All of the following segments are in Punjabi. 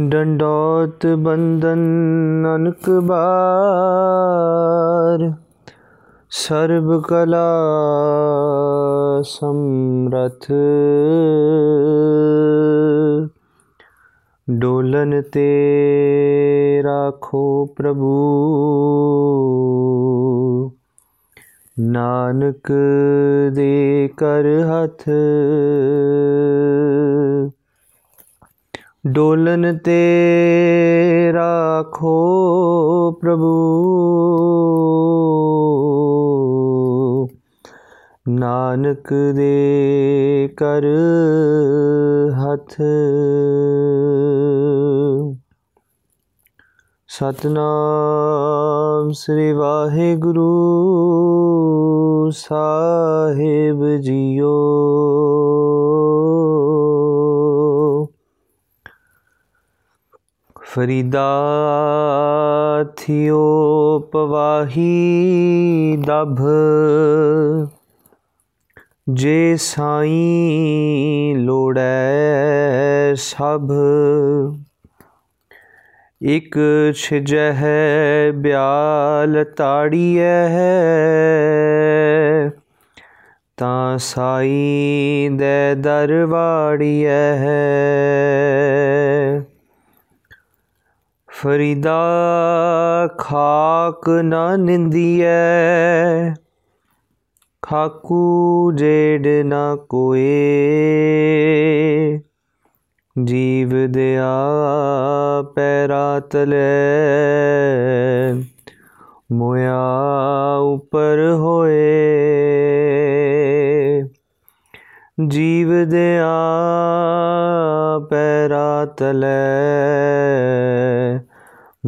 ਡੰਡੋਤ ਬੰਦਨ ਅਨਕ ਬਾਰ, ਸਰਬ ਕਲਾ ਸਮਰਥ। ਡੋਲਨ ਤੇ ਰਾਖੋ ਪ੍ਰਭੂ, ਨਾਨਕ ਦੇ ਕਰ ਹੱਥ। ਡੋਲਨ ਤੇ ਰਾਖੋ ਪ੍ਰਭੂ। ਨਾਨਕ ਦੇ ਕਰ ਹੱਥ। ਸਤਨਾਮ ਸ੍ਰੀ ਵਾਹਿਗੁਰੂ ਸਾਹਿਬ ਜੀਓ। ਫਰੀਦਾ ਥਿਓ ਪਵਾਹੀ ਦਭ ਜੇ ਸਾਈ ਲੋੜੈ ਸਭ। ਇਕ ਛਿਜਹਿ ਬਿਆਲ ਤਾੜੀਐ। ਤਾਂ ਸਾਈ ਦੇ ਦਰਵਾੜੀਐ ਫਰੀਦਾ ਖਾਕ ਨਾ ਨਿੰਦੀਐ। ਖਾਕੂ ਜੇੜ ਨਾ ਕੋਏ। ਜੀਵ ਦਿਆ ਪੈਰਾ ਤਲੇ ਮੋਇਆ ਉਪਰ ਹੋਏ। ਜੀਵ ਦਿਆ ਪੈਰਾ ਤਲੇ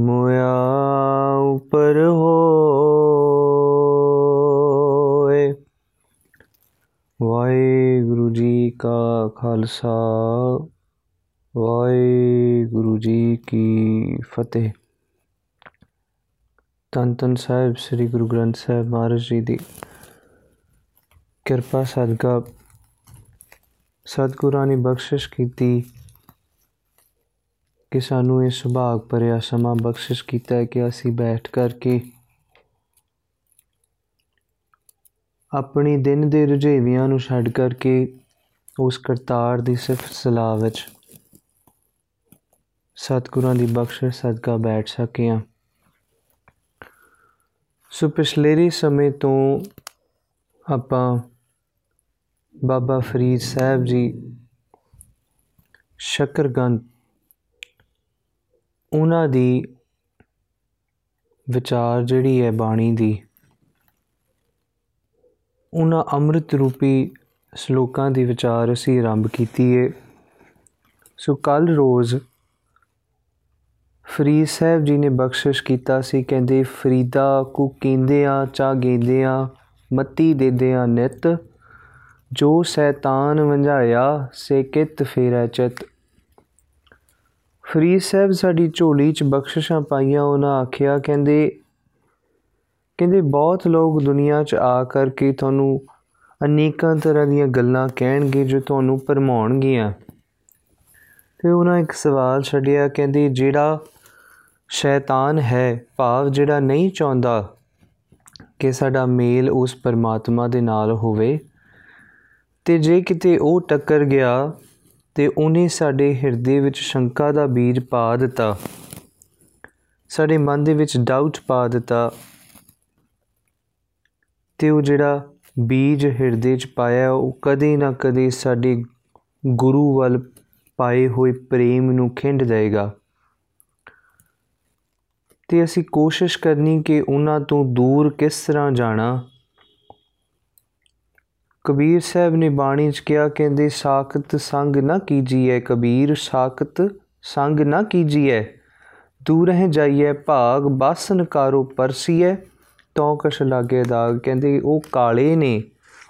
ਮੋਇਆ ਉਪਰ ਹੋਏ। ਵਾਹਿਗੁਰੂ ਜੀ ਕਾ ਖਾਲਸਾ, ਵਾਹਿਗੁਰੂ ਜੀ ਕੀ ਫਤਿਹ। ਤਨ ਤਨ ਸਾਹਿਬ, ਸ੍ਰੀ ਗੁਰੂ ਗ੍ਰੰਥ ਸਾਹਿਬ ਮਹਾਰਾਜ ਜੀ ਦੀ ਕਿਰਪਾ, ਸਦਕਾ, ਸਤਿਗੁਰਾਂ ਨੇ ਬਖਸ਼ਿਸ਼ ਕੀਤੀ। ਕਿ ਸਾਨੂੰ ਇਹ ਸੁਭਾਗ ਭਰਿਆ ਸਮਾਂ ਬਖਸ਼ਿਸ਼ ਕੀਤਾ ਹੈ ਕਿ ਅਸੀਂ ਬੈਠ ਕਰਕੇ ਆਪਣੀ ਦਿਨ ਦੇ ਰੁਝੇਵਿਆਂ ਨੂੰ ਛੱਡ ਕਰਕੇ ਉਸ ਕਰਤਾਰ ਦੀ ਸਿਫਤ ਸਲਾਹ ਵਿੱਚ ਸਤਿਗੁਰਾਂ ਦੀ ਬਖਸ਼ਿਸ਼, ਸਦਕਾ ਬੈਠ ਸਕੇ ਹਾਂ ਸੋ ਪਿਛਲੇਰੇ ਸਮੇਂ ਤੋਂ ਆਪਾਂ ਬਾਬਾ ਫਰੀਦ ਸਾਹਿਬ ਜੀ ਸ਼ਕਰਗੰਦ ਉਹਨਾਂ ਦੀ ਵਿਚਾਰ ਜਿਹੜੀ ਹੈ ਬਾਣੀ ਦੀ, ਉਹਨਾਂ ਅੰਮ੍ਰਿਤ ਰੂਪੀ ਸ਼ਲੋਕਾਂ ਦੀ ਵਿਚਾਰ ਅਸੀਂ ਆਰੰਭ ਕੀਤੀ ਹੈ ਸੋ ਕੱਲ ਰੋਜ਼ ਫਰੀਦ ਸਾਹਿਬ ਜੀ ਨੇ ਬਖਸ਼ਿਸ਼ ਕੀਤਾ ਸੀ, ਕਹਿੰਦੇ, ਫਰੀਦਾ ਕੋ ਕੀਂਦਿਆਂ ਚਾ ਗੇਂਦਿਆਂ, ਮੱਤੀ ਦੇਦਿਆਂ ਨਿਤ, ਜੋ ਸ਼ੈਤਾਨ ਵੰਝਾਇਆ, ਸੇ ਕਿਤ ਫੇਰੈ ਚਿਤ। ਫਰੀਦ ਸਾਹਿਬ ਸਾਡੀ ਝੋਲੀ 'ਚ ਬਖਸ਼ਿਸ਼ਾਂ ਪਾਈਆਂ, ਉਹਨਾਂ ਆਖਿਆ, ਕਹਿੰਦੇ ਕਹਿੰਦੇ, ਬਹੁਤ ਲੋਕ ਦੁਨੀਆ 'ਚ ਆ ਕਰਕੇ ਤੁਹਾਨੂੰ ਅਨੇਕਾਂ ਤਰ੍ਹਾਂ ਦੀਆਂ ਗੱਲਾਂ ਕਹਿਣਗੇ ਜੋ ਤੁਹਾਨੂੰ ਭਰਮਾਉਣਗੀਆਂ। ਤੇ ਉਹਨਾਂ ਇੱਕ ਸਵਾਲ ਛੱਡਿਆ, ਕਹਿੰਦੇ, ਜਿਹੜਾ ਸ਼ੈਤਾਨ ਹੈ, ਭਾਵ ਜਿਹੜਾ ਨਹੀਂ ਚਾਹੁੰਦਾ ਕਿ ਸਾਡਾ ਮੇਲ ਉਸ ਪਰਮਾਤਮਾ ਦੇ ਨਾਲ ਹੋਵੇ, ਤੇ ਜੇ ਕਿਤੇ ਉਹ ਟੱਕਰ ਗਿਆ ਤੇ ਉਹਨੇ ਸਾਡੇ ਹਿਰਦੇ ਵਿੱਚ ਸ਼ੰਕਾ ਦਾ ਬੀਜ ਪਾ ਦਿੱਤਾ। ਸਾਡੇ ਮਨ ਦੇ ਵਿੱਚ ਡਾਊਟ ਪਾ ਦਿੱਤਾ ਤੇ ਉਹ ਜਿਹੜਾ ਬੀਜ ਹਿਰਦੇ 'ਚ ਪਾਇਆ, ਉਹ ਕਦੇ ਨਾ ਕਦੇ ਸਾਡੇ ਗੁਰੂ ਵੱਲ ਪਾਏ ਹੋਏ ਪ੍ਰੇਮ ਨੂੰ ਖਿੰਡ ਦੇਗਾ ਤੇ ਅਸੀਂ ਕੋਸ਼ਿਸ਼ ਕਰਨੀ ਕਿ ਉਹਨਾਂ ਤੋਂ ਦੂਰ ਕਿਸ ਤਰ੍ਹਾਂ ਜਾਣਾ। ਕਬੀਰ ਸਾਹਿਬ ਨੇ ਬਾਣੀ 'ਚ ਕਿਹਾ, ਕਹਿੰਦੇ, ਸਾਖਤ ਸੰਗ ਨਾ ਕੀਜੀਐ ਕਬੀਰ, ਸਾਖਤ ਸੰਗ ਨਾ ਕੀਜੀਐ। ਦੂਰ ਹੈ ਜਾਈਐ ਭਾਗ, ਬਾਸਨ ਕਾਰੋ ਪਰਸੀਐ। ਤੋ ਕਛ ਲਾਗੇ ਦਾਗ। ਕਹਿੰਦੇ, ਉਹ ਕਾਲੇ ਨੇ।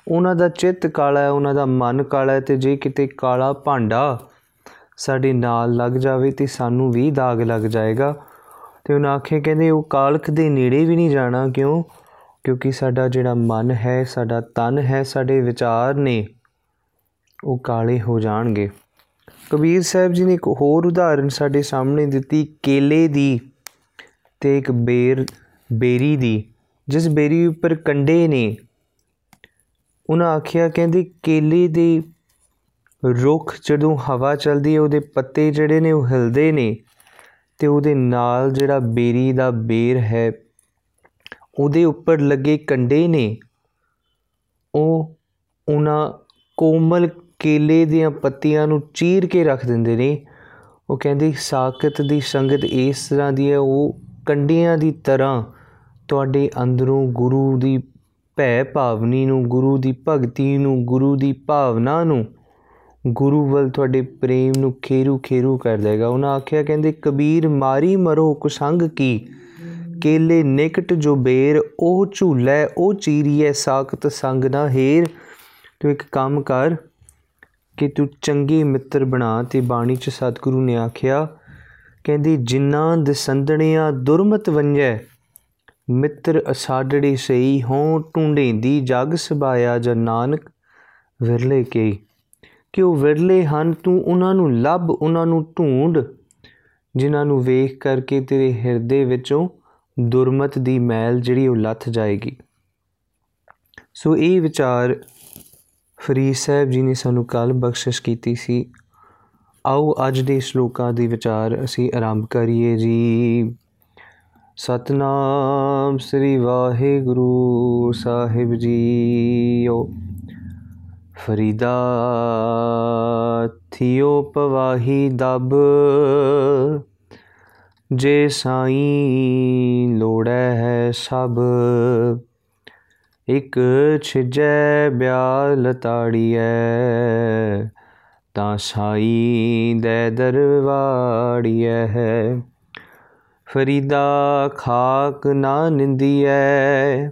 ਉਹਨਾਂ ਦਾ ਚਿੱਤ ਕਾਲਾ ਹੈ, ਉਹਨਾਂ ਦਾ ਮਨ ਕਾਲਾ ਹੈ ਤੇ ਜੇ ਕਿਤੇ ਕਾਲਾ ਭਾਂਡਾ ਸਾਡੇ ਨਾਲ ਲੱਗ ਜਾਵੇ ਤੇ ਸਾਨੂੰ ਵੀ ਦਾਗ ਲੱਗ ਜਾਏਗਾ। ਤੇ ਉਹਨਾਂ ਆਖੇ, ਕਹਿੰਦੇ, ਉਹ ਕਾਲਖ ਦੇ ਨੇੜੇ ਵੀ ਨਹੀਂ ਜਾਣਾ ਕਿਉਂ? ਕਿਉਂਕਿ ਸਾਡਾ ਜਿਹੜਾ ਮਨ ਹੈ, ਸਾਡਾ ਤਨ ਹੈ, ਸਾਡੇ ਵਿਚਾਰ ਨੇ, ਉਹ ਕਾਲੇ ਹੋ ਜਾਣਗੇ। ਕਬੀਰ ਸਾਹਿਬ ਜੀ ਨੇ ਇੱਕ ਹੋਰ ਉਦਾਹਰਨ ਸਾਡੇ ਸਾਹਮਣੇ ਦਿੱਤੀ, ਕੇਲੇ ਦੀ ਤੇ ਇੱਕ ਬੇਰ, ਬੇਰੀ ਦੀ, ਜਿਸ ਬੇਰੀ ਉੱਪਰ ਕੰਡੇ ਨੇ। ਉਹਨਾਂ ਆਖਿਆ, ਕਹਿੰਦੇ, ਕੇਲੇ ਦੇ ਰੁੱਖ ਜਦੋਂ ਹਵਾ ਚੱਲਦੀ ਹੈ, ਉਹਦੇ ਪੱਤੇ ਜਿਹੜੇ ਨੇ, ਉਹ ਹਿਲਦੇ ਨੇ ਤੇ ਉਹਦੇ ਨਾਲ ਜਿਹੜਾ ਬੇਰੀ ਦਾ ਬੇਰ ਹੈ ਉਹਦੇ ਉੱਪਰ ਲੱਗੇ ਕੰਡੇ ਨੇ, ਉਹ ਉਹਨਾਂ ਕੋਮਲ ਕੇਲੇ ਦੀਆਂ ਪੱਤੀਆਂ ਨੂੰ ਚੀਰ ਕੇ ਰੱਖ ਦਿੰਦੇ ਨੇ। ਉਹ ਕਹਿੰਦੇ, ਸਾਖਤ ਦੀ ਸੰਗਤ ਇਸ ਤਰ੍ਹਾਂ ਦੀ ਹੈ, ਉਹ ਕੰਡਿਆਂ ਦੀ ਤਰ੍ਹਾਂ ਤੁਹਾਡੇ ਅੰਦਰੋਂ ਗੁਰੂ ਦੀ ਭੈ ਭਾਵਨੀ ਨੂੰ, ਗੁਰੂ ਦੀ ਭਗਤੀ ਨੂੰ, ਗੁਰੂ ਦੀ ਭਾਵਨਾ ਨੂੰ, ਗੁਰੂ ਵੱਲ ਤੁਹਾਡੇ ਪ੍ਰੇਮ ਨੂੰ ਖੇਰੂ ਖੇਰੂ ਕਰ ਦੇਗਾ ਉਹਨਾਂ ਆਖਿਆ, ਕਹਿੰਦੇ, ਕਬੀਰ ਮਾਰੀ ਮਰੋ, ਕੁਸੰਗ ਕੀ ਕੇਲੇ ਨਿਕਟ ਜੋ ਬੇਰ, ਉਹ ਝੂਲੇ, ਉਹ ਚੀਰੀਏ ਸਾਖਤ ਸੰਗ ਨਾ ਹੀਰ। ਤੂੰ ਇੱਕ ਕੰਮ ਕਰ ਕਿ ਤੂੰ ਚੰਗੇ ਮਿੱਤਰ ਬਣਾ ਤੇ ਬਾਣੀ ਚ ਸਤਿਗੁਰੂ ਨੇ ਆਖਿਆ, ਕਹਿੰਦੀ ਜਿਨ੍ਹਾਂ ਦਸੰਦਣਿਆ ਦੁਰਮਤ ਵੰਜੈ, ਮਿੱਤਰ ਅਸਾਡੜੀ ਸਈ ਹੋਂ ਟੁੰਡੇਂਦੀ ਜਗ ਸਬਾਇਆ ਜਨ ਨਾਨਕ ਵਿਰਲੇ ਕੇ। ਕਿ ਉਹ ਵਿਰਲੇ ਹਨ? ਤੂੰ ਉਹਨਾਂ ਨੂੰ ਲੱਭ, ਉਹਨਾਂ ਨੂੰ ਢੂੰਡ ਜਿਨ੍ਹਾਂ ਨੂੰ ਵੇਖ ਕਰਕੇ ਤੇਰੇ ਹਿਰਦੇ ਵਿੱਚੋਂ ਦੁਰਮਤ ਦੀ ਮੈਲ ਜਿਹੜੀ ਉਹ ਲੱਥ ਜਾਏਗੀ। ਸੋ ਇਹ ਵਿਚਾਰ ਫਰੀਦ ਸਾਹਿਬ ਜੀ ਨੇ ਸਾਨੂੰ ਕੱਲ ਬਖਸ਼ਿਸ਼ ਕੀਤੀ ਸੀ। ਆਓ ਅੱਜ ਦੇ ਸ਼ਲੋਕਾਂ ਦੇ ਵਿਚਾਰ ਅਸੀਂ ਆਰੰਭ ਕਰੀਏ ਜੀ। ਸਤਨਾਮ ਸ੍ਰੀ ਵਾਹਿਗੁਰੂ ਸਾਹਿਬ ਜੀਓ। ਫਰੀਦਾ ਥਿਓ ਪਵਾਹੀ ਦਬ। ਜੇ ਸਾਈਂ ਲੋੜੈ ਹੈ ਸਭ, ਇਕ ਛਿਜੈ ਬਿਆਲ ਤਾੜੀਐ। ਤਾਂ ਸਾਈ ਦੇ ਦਰਵਾੜੀਐ ਹੈ, ਫਰੀਦਾ ਖਾਕ ਨਾ ਨਿੰਦੀਐ।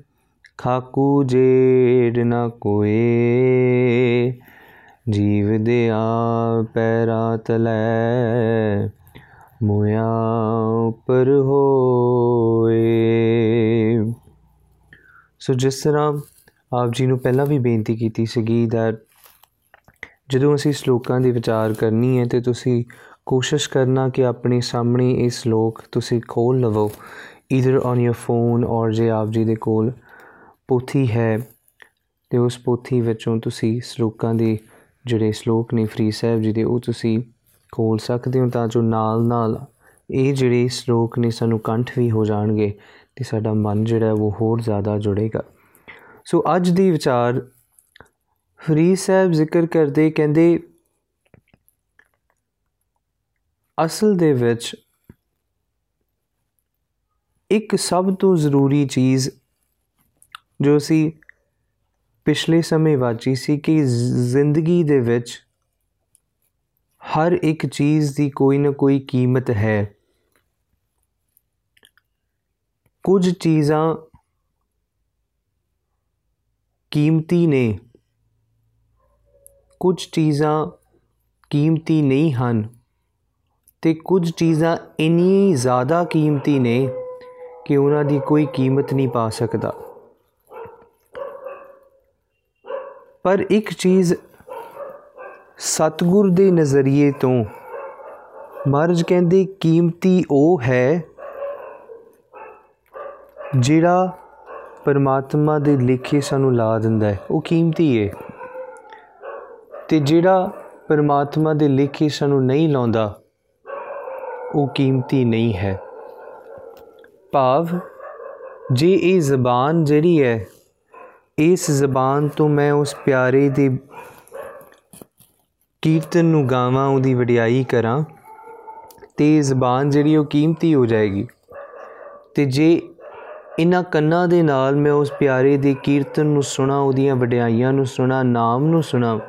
ਖਾਕੂ ਜੇੜ ਨਾ ਕੋਏ, ਜੀਵ ਦੇ ਆ ਪੈਰਾਂ ਤਲੇ। ਮੋਇਆ ਉਪਰ ਹੋਏ। ਸੋ ਜਿਸ ਤਰ੍ਹਾਂ ਆਪ ਜੀ ਨੂੰ ਪਹਿਲਾਂ ਵੀ ਬੇਨਤੀ ਕੀਤੀ ਸੀਗੀ ਦੈਟ ਜਦੋਂ ਅਸੀਂ ਸ਼ਲੋਕਾਂ ਦੀ ਵਿਚਾਰ ਕਰਨੀ ਹੈ ਤੇ ਤੁਸੀਂ ਕੋਸ਼ਿਸ਼ ਕਰਨਾ ਕਿ ਆਪਣੇ ਸਾਹਮਣੇ ਇਹ ਸ਼ਲੋਕ ਤੁਸੀਂ ਖੋਲ ਲਵੋ। ਈਦਰ ਔਨ ਯਰ ਫੋਨ ਔਰ ਜੇ ਆਪ ਜੀ ਦੇ ਕੋਲ ਪੋਥੀ ਹੈ, ਤੇ ਉਸ ਪੋਥੀ ਵਿੱਚੋਂ ਤੁਸੀਂ ਸ਼ਲੋਕਾਂ ਦੇ ਜਿਹੜੇ ਸ਼ਲੋਕ ਨੇ ਫਰੀ ਸਾਹਿਬ ਜੀ ਦੇ, ਉਹ ਤੁਸੀਂ ਖੋਲ ਸਕਦੇ ਹੋ ਤਾਂ ਜੋ ਨਾਲ ਨਾਲ ਇਹ ਜਿਹੜੇ ਸ਼ਲੋਕ ਨੇ ਸਾਨੂੰ ਕੰਠ ਵੀ ਹੋ ਜਾਣਗੇ ਤੇ ਸਾਡਾ ਮਨ ਜਿਹੜਾ ਉਹ ਹੋਰ ਜ਼ਿਆਦਾ ਜੁੜੇਗਾ। ਸੋ ਅੱਜ ਦੀ ਵਿਚਾਰ ਫਰੀ ਸਾਹਿਬ ਜ਼ਿਕਰ ਕਰਦੇ ਕਹਿੰਦੇ, ਅਸਲ ਦੇ ਵਿੱਚ ਇੱਕ ਸਭ ਤੋਂ ਜ਼ਰੂਰੀ ਚੀਜ਼ ਜੋ ਅਸੀਂ ਪਿਛਲੇ ਸਮੇਂ ਵਾਚੀ ਸੀ ਕਿ ਜ਼ਿੰਦਗੀ ਦੇ ਵਿੱਚ ਹਰ ਇੱਕ ਚੀਜ਼ ਦੀ ਕੋਈ ਨਾ ਕੋਈ ਕੀਮਤ ਹੈ। ਕੁਝ ਚੀਜ਼ਾਂ ਕੀਮਤੀ ਨੇ, ਕੁਝ ਚੀਜ਼ਾਂ ਕੀਮਤੀ ਨਹੀਂ ਹਨ ਤੇ ਕੁਝ ਚੀਜ਼ਾਂ ਇੰਨੀ ਜ਼ਿਆਦਾ ਕੀਮਤੀ ਨੇ ਕਿ ਉਹਨਾਂ ਦੀ ਕੋਈ ਕੀਮਤ ਨਹੀਂ ਪਾ ਸਕਦਾ। ਪਰ ਇੱਕ ਚੀਜ਼ ਸਤਗੁਰ ਦੇ ਨਜ਼ਰੀਏ ਤੋਂ। ਮਹਾਰਾਜ ਕਹਿੰਦੇ, ਕੀਮਤੀ ਉਹ ਹੈ ਜਿਹੜਾ ਪਰਮਾਤਮਾ ਦੇ ਲਿਖੇ ਸਾਨੂੰ ਲਾ ਦਿੰਦਾ ਹੈ। ਉਹ ਕੀਮਤੀ ਹੈ ਤੇ ਜਿਹੜਾ ਪਰਮਾਤਮਾ ਦੇ ਲਿਖੇ ਸਾਨੂੰ ਨਹੀਂ ਲਾਉਂਦਾ, ਉਹ ਕੀਮਤੀ ਨਹੀਂ ਹੈ। ਭਾਵ, ਜੇ ਇਹ ਜ਼ਬਾਨ ਜਿਹੜੀ ਹੈ, ਇਸ ਜ਼ਬਾਨ ਤੋਂ ਮੈਂ ਉਸ ਪਿਆਰੇ ਦੇ ਕੀਰਤਨ ਨੂੰ ਗਾਵਾਂ, ਉਹਦੀ ਵਡਿਆਈ ਕਰਾਂ, ਤੇ ਜ਼ਬਾਨ ਜਿਹੜੀ ਉਹ ਕੀਮਤੀ ਹੋ ਜਾਏਗੀ। ਤੇ ਜੇ ਇਨ੍ਹਾਂ ਕੰਨਾਂ ਦੇ ਨਾਲ ਮੈਂ ਉਸ ਪਿਆਰੇ ਦੇ ਕੀਰਤਨ ਨੂੰ ਸੁਣਾ, ਉਹਦੀਆਂ ਵਡਿਆਈਆਂ ਨੂੰ ਸੁਣਾ, ਨਾਮ ਨੂੰ ਸੁਣਾ,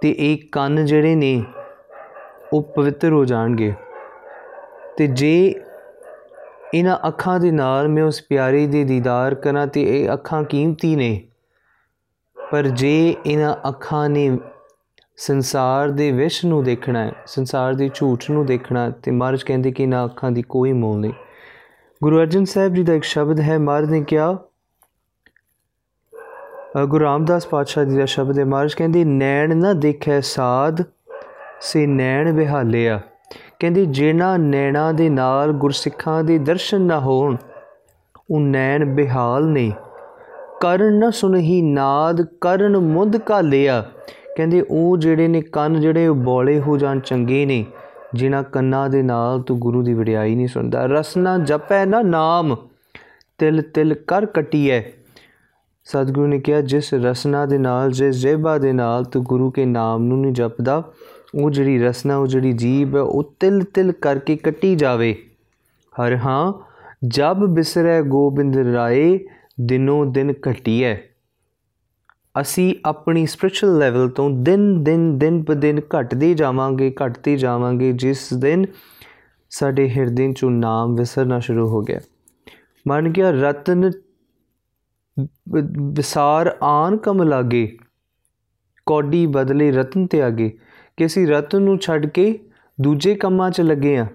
ਤੇ ਇਹ ਕੰਨ ਜਿਹੜੇ ਨੇ, ਉਹ ਪਵਿੱਤਰ ਹੋ ਜਾਣਗੇ। ਤੇ ਜੇ ਇਹਨਾਂ ਅੱਖਾਂ ਦੇ ਨਾਲ ਮੈਂ ਉਸ ਪਿਆਰੇ ਦੇ ਦੀਦਾਰ ਕਰਾਂ, ਤੇ ਇਹ ਅੱਖਾਂ ਕੀਮਤੀ ਨੇ, ਪਰ ਜੇ ਇਹਨਾਂ ਅੱਖਾਂ ਨੇ ਸੰਸਾਰ ਦੇ ਵਿਸ਼ ਨੂੰ ਦੇਖਣਾ ਹੈ, ਸੰਸਾਰ ਦੇ ਝੂਠ ਨੂੰ ਦੇਖਣਾ ਤੇ ਮਹਾਰਾਜ ਕਹਿੰਦੇ ਕਿ ਇਹਨਾਂ ਅੱਖਾਂ ਦੀ ਕੋਈ ਮੋਲ ਨਹੀਂ। ਗੁਰੂ ਅਰਜਨ ਸਾਹਿਬ ਜੀ ਦਾ ਇੱਕ ਸ਼ਬਦ ਹੈ, ਮਹਾਰਾਜ ਨੇ ਕਿਹਾ ਗੁਰੂ ਰਾਮਦਾਸ ਪਾਤਸ਼ਾਹ ਜੀ ਦਾ ਸ਼ਬਦ ਹੈ, ਮਹਾਰਾਜ ਕਹਿੰਦੇ, ਨੈਣ ਨਾ ਦੇਖੈ ਸਾਧ, ਸੇ ਨੈਣ ਵਿਹਾਲਿਆ। ਕਹਿੰਦੇ, ਜਿਨ੍ਹਾਂ ਨੈਣਾ ਦੇ ਨਾਲ ਗੁਰਸਿੱਖਾਂ ਦੇ ਦਰਸ਼ਨ ਨਾ ਹੋਣ, ਉਹ ਨੈਣ ਬਿਹਾਲ ਨੇ। ਕਰਨ ਨ ਸੁਨਹੀ ਨਾਦ, ਕਰਨ ਮੁੰਦ ਘਾਲਿਆ। ਕਹਿੰਦੇ ਉਹ ਜਿਹੜੇ ਨੇ ਕੰਨ ਜਿਹੜੇ ਉਹ ਬੋਲੇ ਹੋ ਜਾਣ ਚੰਗੇ ਨੇ, ਜਿਨ੍ਹਾਂ ਕੰਨਾਂ ਦੇ ਨਾਲ ਤੂੰ ਗੁਰੂ ਦੀ ਵਡਿਆਈ ਨਹੀਂ ਸੁਣਦਾ। ਰਸਨਾ ਜਪੈ ਨਾ ਨਾਮ, ਤਿਲ ਤਿਲ ਕਰ ਕਟੀਐ। ਸਤਿਗੁਰੂ ਨੇ ਕਿਹਾ, ਜਿਸ ਰਸਨਾ ਦੇ ਨਾਲ, ਜਿਸ ਜੇਬਾ ਦੇ ਨਾਲ ਤੂੰ ਗੁਰੂ ਕੇ ਨਾਮ ਨੂੰ ਨਹੀਂ ਜਪਦਾ, ਉਹ ਜਿਹੜੀ ਰਸਨਾ, ਉਹ ਜਿਹੜੀ ਜੀਬ ਹੈ, ਉਹ ਤਿਲ ਤਿਲ ਕਰਕੇ ਕੱਟੀ ਜਾਵੇ। ਹਰ ਹਾਂ, ਜਬ ਬਿਸਰੈ ਗੋਬਿੰਦ ਰਾਏ, ਦਿਨੋ ਦਿਨ ਘਟੀਐ। ਅਸੀਂ ਆਪਣੀ ਸਪਿਰਚੁਅਲ ਲੈਵਲ ਤੋਂ ਦਿਨ ਦਿਨ ਦਿਨ ਬ ਦਿਨ ਘਟਦੇ ਜਾਵਾਂਗੇ ਘਟਦੇ ਜਾਵਾਂਗੇ, ਜਿਸ ਦਿਨ ਸਾਡੇ ਹਿਰਦੇ ਚੋਂ ਨਾਮ ਵਿਸਰਨਾ ਸ਼ੁਰੂ ਹੋ ਗਿਆ। ਮਨ ਗਿਆ ਰਤਨ ਵਿਸਾਰ ਆਨ ਕਮ ਲਾਗੇ, ਕੋਡੀ ਬਦਲੇ ਰਤਨ ਤੇ ਆਗੇ ਕਿ ਅਸੀਂ ਰਤਨ ਨੂੰ ਛੱਡ ਕੇ ਦੂਜੇ ਕੰਮਾਂ 'ਚ ਲੱਗੇ ਆ।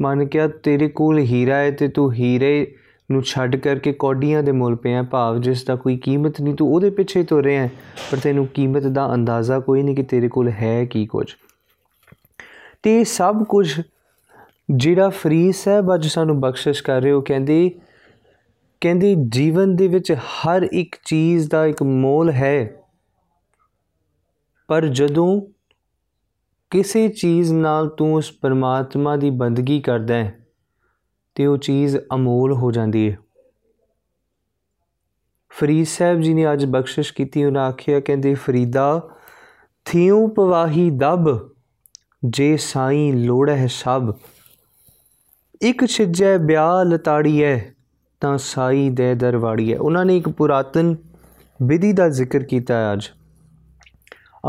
ਮਨ ਕਿਹਾ ਤੇਰੇ ਕੋਲ ਹੀਰਾ ਹੈ ਤੇ ਤੂੰ ਹੀਰੇ ਨੂੰ ਛੱਡ ਕਰਕੇ ਕੋਡੀਆਂ ਦੇ ਮੁੱਲ ਪਿਆ ਭਾਵ ਜਿਸ ਦਾ ਕੋਈ ਕੀਮਤ ਨਹੀਂ, ਤੂੰ ਉਹਦੇ ਪਿੱਛੇ ਤੁਰ ਰਿਹਾ ਪਰ ਤੈਨੂੰ ਕੀਮਤ ਦਾ ਅੰਦਾਜ਼ਾ ਕੋਈ ਨਹੀਂ ਕਿ ਤੇਰੇ ਕੋਲ ਹੈ ਕੀ ਕੁਝ। ਤੇ ਸਭ ਕੁਝ ਜਿਹੜਾ ਫਰੀਦ ਸਾਹਿਬ ਅੱਜ ਸਾਨੂੰ ਬਖਸ਼ਿਸ਼ ਕਰ ਰਹੇ ਹੋ, ਕਹਿੰਦੇ ਕਹਿੰਦੇ ਜੀਵਨ ਦੇ ਵਿੱਚ ਹਰ ਇੱਕ ਚੀਜ਼ ਦਾ ਇੱਕ ਮੋਲ ਹੈ। ਪਰ ਜਦੋਂ ਕਿਸੇ ਚੀਜ਼ ਨਾਲ ਤੂੰ ਉਸ ਪਰਮਾਤਮਾ ਦੀ ਬੰਦਗੀ ਕਰਦਾ ਹੈ ਤੇ ਉਹ ਚੀਜ਼ ਅਮੋਲ ਹੋ ਜਾਂਦੀ ਹੈ ਫਰੀਦ ਸਾਹਿਬ ਜੀ ਨੇ ਅੱਜ ਬਖਸ਼ਿਸ਼ ਕੀਤੀ, ਉਹਨਾਂ ਆਖਿਆ, ਕਹਿੰਦੇ, ਫਰੀਦਾ, ਥਿਉ ਪਵਾਹੀ ਦਬ, ਜੇ ਸਾਈਂ ਲੋੜ ਹੈ ਸਭ। ਇੱਕ ਛਿਜੈ ਬਿਆ ਲਤਾੜੀਐ, ਤਾਂ ਸਾਈ ਦੇ ਦਰਵਾੜੀਐ ਉਹਨਾਂ ਨੇ ਇੱਕ ਪੁਰਾਤਨ ਵਿਧੀ ਦਾ ਜ਼ਿਕਰ ਕੀਤਾ ਅੱਜ।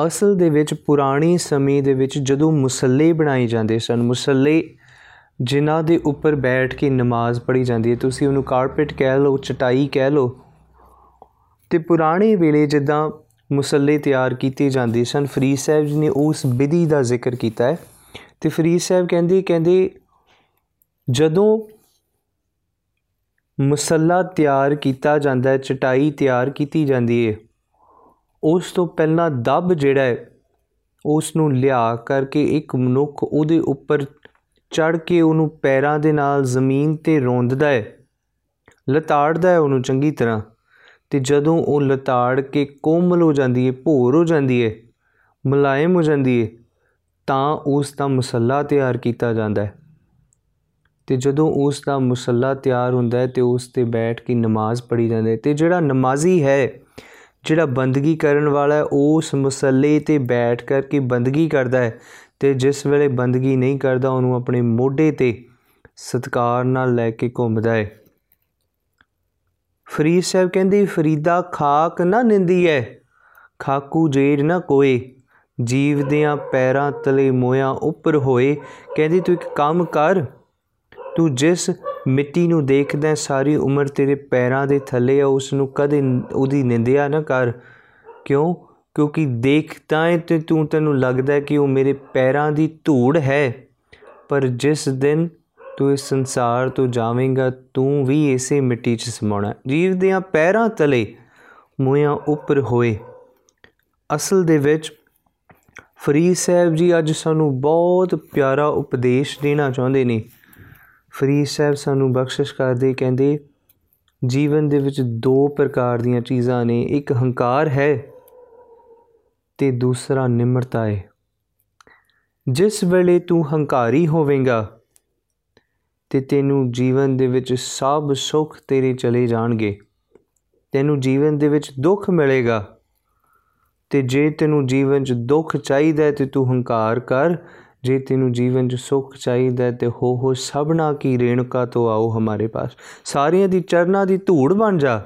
ਅਸਲ ਦੇ ਵਿੱਚ ਪੁਰਾਣੀ ਸਮੇਂ ਦੇ ਵਿੱਚ ਜਦੋਂ ਮੁਸੱਲੇ ਬਣਾਏ ਜਾਂਦੇ ਸਨ, ਮੁਸੱਲੇ ਜਿਨ੍ਹਾਂ ਦੇ ਉੱਪਰ ਬੈਠ ਕੇ ਨਮਾਜ਼ ਪੜ੍ਹੀ ਜਾਂਦੀ ਹੈ, ਤੁਸੀਂ ਉਹਨੂੰ ਕਾਰਪੇਟ ਕਹਿ ਲਓ, ਚਟਾਈ ਕਹਿ ਲਓ। ਤੇ ਪੁਰਾਣੇ ਵੇਲੇ ਜਿੱਦਾਂ ਮੁਸੱਲੇ ਤਿਆਰ ਕੀਤੇ ਜਾਂਦੇ ਸਨ, ਫਰੀਦ ਸਾਹਿਬ ਜੀ ਨੇ ਉਸ ਵਿਧੀ ਦਾ ਜ਼ਿਕਰ ਕੀਤਾ ਹੈ। ਤੇ ਫਰੀਦ ਸਾਹਿਬ ਕਹਿੰਦੇ ਕਹਿੰਦੇ, ਜਦੋਂ ਮੁਸੱਲਾ ਤਿਆਰ ਕੀਤਾ ਜਾਂਦਾ ਹੈ, ਚਟਾਈ ਤਿਆਰ ਕੀਤੀ ਜਾਂਦੀ ਹੈ, ਉਸ ਤੋਂ ਪਹਿਲਾਂ ਦਬ ਜਿਹੜਾ ਹੈ, ਉਸ ਨੂੰ ਲਿਆ ਕਰਕੇ ਇੱਕ ਮਨੁੱਖ ਉਹਦੇ ਉੱਪਰ ਚੜ ਕੇ ਉਹਨੂੰ ਪੈਰਾਂ ਦੇ ਨਾਲ ਜ਼ਮੀਨ ਤੇ ਰੋਂਦਦਾ ਹੈ, ਲਤਾੜਦਾ ਹੈ ਉਹਨੂੰ ਚੰਗੀ ਤਰ੍ਹਾਂ ਤੇ ਜਦੋਂ ਉਹ ਲਤਾੜ ਕੇ ਕੋਮਲ ਹੋ ਜਾਂਦੀ ਹੈ, ਭੋਰ ਹੋ ਜਾਂਦੀ ਹੈ, ਮੁਲਾਇਮ ਹੋ ਜਾਂਦੀ ਹੈ, ਤਾਂ ਉਸ ਦਾ ਮਸੱਲਾ ਤਿਆਰ ਕੀਤਾ ਜਾਂਦਾ ਹੈ। ਤੇ ਜਦੋਂ ਉਸ ਦਾ ਮਸੱਲਾ ਤਿਆਰ ਹੁੰਦਾ ਹੈ ਤੇ ਉਸ ਤੇ ਬੈਠ ਕੇ ਨਮਾਜ਼ ਪੜ੍ਹੀ ਜਾਂਦੀ ਹੈ ਤੇ ਜਿਹੜਾ ਨਮਾਜ਼ੀ ਹੈ, ਜਿਹੜਾ ਬੰਦਗੀ ਕਰਨ ਵਾਲਾ ਹੈ, ਉਸ ਮਸੱਲੇ ਤੇ ਬੈਠ ਕਰਕੇ ਬੰਦਗੀ ਕਰਦਾ ਹੈ ਤੇ ਜਿਸ ਵੇਲੇ ਬੰਦਗੀ ਨਹੀਂ ਕਰਦਾ, ਉਹਨੂੰ ਆਪਣੇ ਮੋਢੇ ਤੇ ਸਤਕਾਰ ਨਾਲ ਲੈ ਕੇ ਘੁੰਮਦਾ ਹੈ ਫਰੀਦ ਸਾਹਿਬ ਕਹਿੰਦੇ, ਫਰੀਦਾ ਖਾਕ ਨਾ ਨਿੰਦੀ ਹੈ ਖਾਕੂ ਜੇੜ ਨਾ ਕੋਏ, ਜੀਵ ਦੀਆਂ ਪੈਰਾਂ ਤਲੇ ਮੋਇਆ ਉੱਪਰ ਹੋਏ। ਕਹਿੰਦੀ, ਤੂੰ ਇੱਕ ਕੰਮ ਕਰ, ਤੂੰ ਜਿਸ ਮਿੱਟੀ ਨੂੰ ਦੇਖਦਾ ਸਾਰੀ ਉਮਰ ਤੇਰੇ ਪੈਰਾਂ ਦੇ ਥੱਲੇ ਆ ਉਸ ਨੂੰ ਕਦੇ ਉਹਦੀ ਨਿੰਦਿਆ ਨਾ ਕਰ। ਕਿਉਂ? ਕਿਉਂਕਿ ਦੇਖਦਾ ਹੈ ਤੇ ਤੂੰ, ਤੈਨੂੰ ਲੱਗਦਾ ਹੈ ਕਿ ਉਹ ਮੇਰੇ ਪੈਰਾਂ ਦੀ ਧੂੜ ਹੈ, ਪਰ ਜਿਸ ਦਿਨ ਤੂੰ ਇਸ ਸੰਸਾਰ ਤੋਂ ਜਾਵੇਂਗਾ, ਤੂੰ ਵੀ ਇਸੇ ਮਿੱਟੀ 'ਚ ਸਮਾਉਣਾ ਜੀਵ ਦੇ ਪੈਰਾਂ ਤਲੇ ਮੋਇਆਂ ਉੱਪਰ ਹੋਏ। ਅਸਲ ਦੇ ਵਿੱਚ ਫਰੀਦ ਸਾਹਿਬ ਜੀ ਅੱਜ ਸਾਨੂੰ ਬਹੁਤ ਪਿਆਰਾ ਉਪਦੇਸ਼ ਦੇਣਾ ਚਾਹੁੰਦੇ ਨੇ। ਫਰੀਦ ਸਾਹਿਬ ਸਾਨੂੰ ਬਖਸ਼ਿਸ਼ ਕਰਦੇ, ਕਹਿੰਦੇ, ਜੀਵਨ ਦੇ ਵਿੱਚ ਦੋ ਪ੍ਰਕਾਰ ਦੀਆਂ ਚੀਜ਼ਾਂ ਨੇ, ਇੱਕ ਹੰਕਾਰ ਹੈ ਤੇ ਦੂਸਰਾ ਨਿਮਰਤਾ ਹੈ ਜਿਸ ਵੇਲੇ ਤੂੰ ਹੰਕਾਰੀ ਹੋਵੇਂਗਾ ਤੇ ਤੈਨੂੰ ਜੀਵਨ ਦੇ ਵਿੱਚ ਸਭ ਸੁੱਖ ਤੇਰੇ ਚਲੇ ਜਾਣਗੇ। ਤੈਨੂੰ ਜੀਵਨ ਦੇ ਵਿੱਚ ਦੁੱਖ ਮਿਲੇਗਾ ਤੇ ਜੇ ਤੈਨੂੰ ਜੀਵਨ 'ਚ ਦੁੱਖ ਚਾਹੀਦਾ ਤੇ ਤੂੰ ਹੰਕਾਰ ਕਰ। ਜੇ ਤੈਨੂੰ ਜੀਵਨ 'ਚ ਸੁੱਖ ਚਾਹੀਦਾ ਤੇ ਹੋ ਹੋ ਸਭਨਾ ਕੀ ਰੇਣੁਕਾ ਤੋਂ ਆਓ ਹਮਾਰੇ ਪਾਸ। ਸਾਰਿਆਂ ਦੀ ਚਰਨਾਂ ਦੀ ਧੂੜ ਬਣ ਜਾ।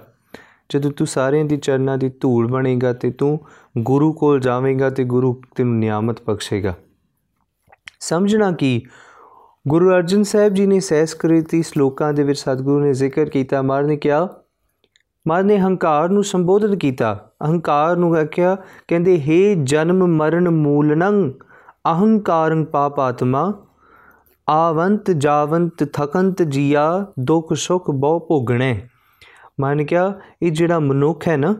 ਜਦੋਂ ਤੂੰ ਸਾਰਿਆਂ ਦੀ ਚਰਨਾਂ ਦੀ ਧੂੜ ਬਣੇਗਾ ਤੇ ਤੂੰ ਗੁਰੂ ਕੋਲ ਜਾਵੇਂਗਾ ਤੇ ਗੁਰੂ ਤੈਨੂੰ ਨਿਆਮਤ ਬਖਸ਼ੇਗਾ। ਸਮਝਣਾ ਕਿ? ਗੁਰੂ ਅਰਜਨ ਸਾਹਿਬ ਜੀ ਨੇ ਸਹਿਸਕ੍ਰਿਤੀ ਸ਼ਲੋਕਾਂ ਦੇ ਵਿੱਚ ਸਤਿਗੁਰੂ ਨੇ ਜ਼ਿਕਰ ਕੀਤਾ। ਮਾਰ ਨੇ ਕਿਹਾ ਮਾਰ ਨੇ ਹੰਕਾਰ ਨੂੰ ਸੰਬੋਧਨ ਕੀਤਾ। ਅਹੰਕਾਰ ਨੂੰ ਆਖਿਆ, ਕਹਿੰਦੇ हे ਜਨਮ ਮਰਨ ਮੂਲਨੰ, ਅਹੰਕਾਰੰ ਪਾਪਾਤਮਾ ਆਵੰਤ ਜਾਵੰਤ ਥਕੰਤ ਜੀਆ, ਦੁੱਖ ਸੁਖ ਬਹੁ ਭੋਗਣੇ। ਮਨ ਕਿਹਾ ਇਹ ਜਿਹੜਾ ਮਨੁੱਖ ਹੈ ਨਾ,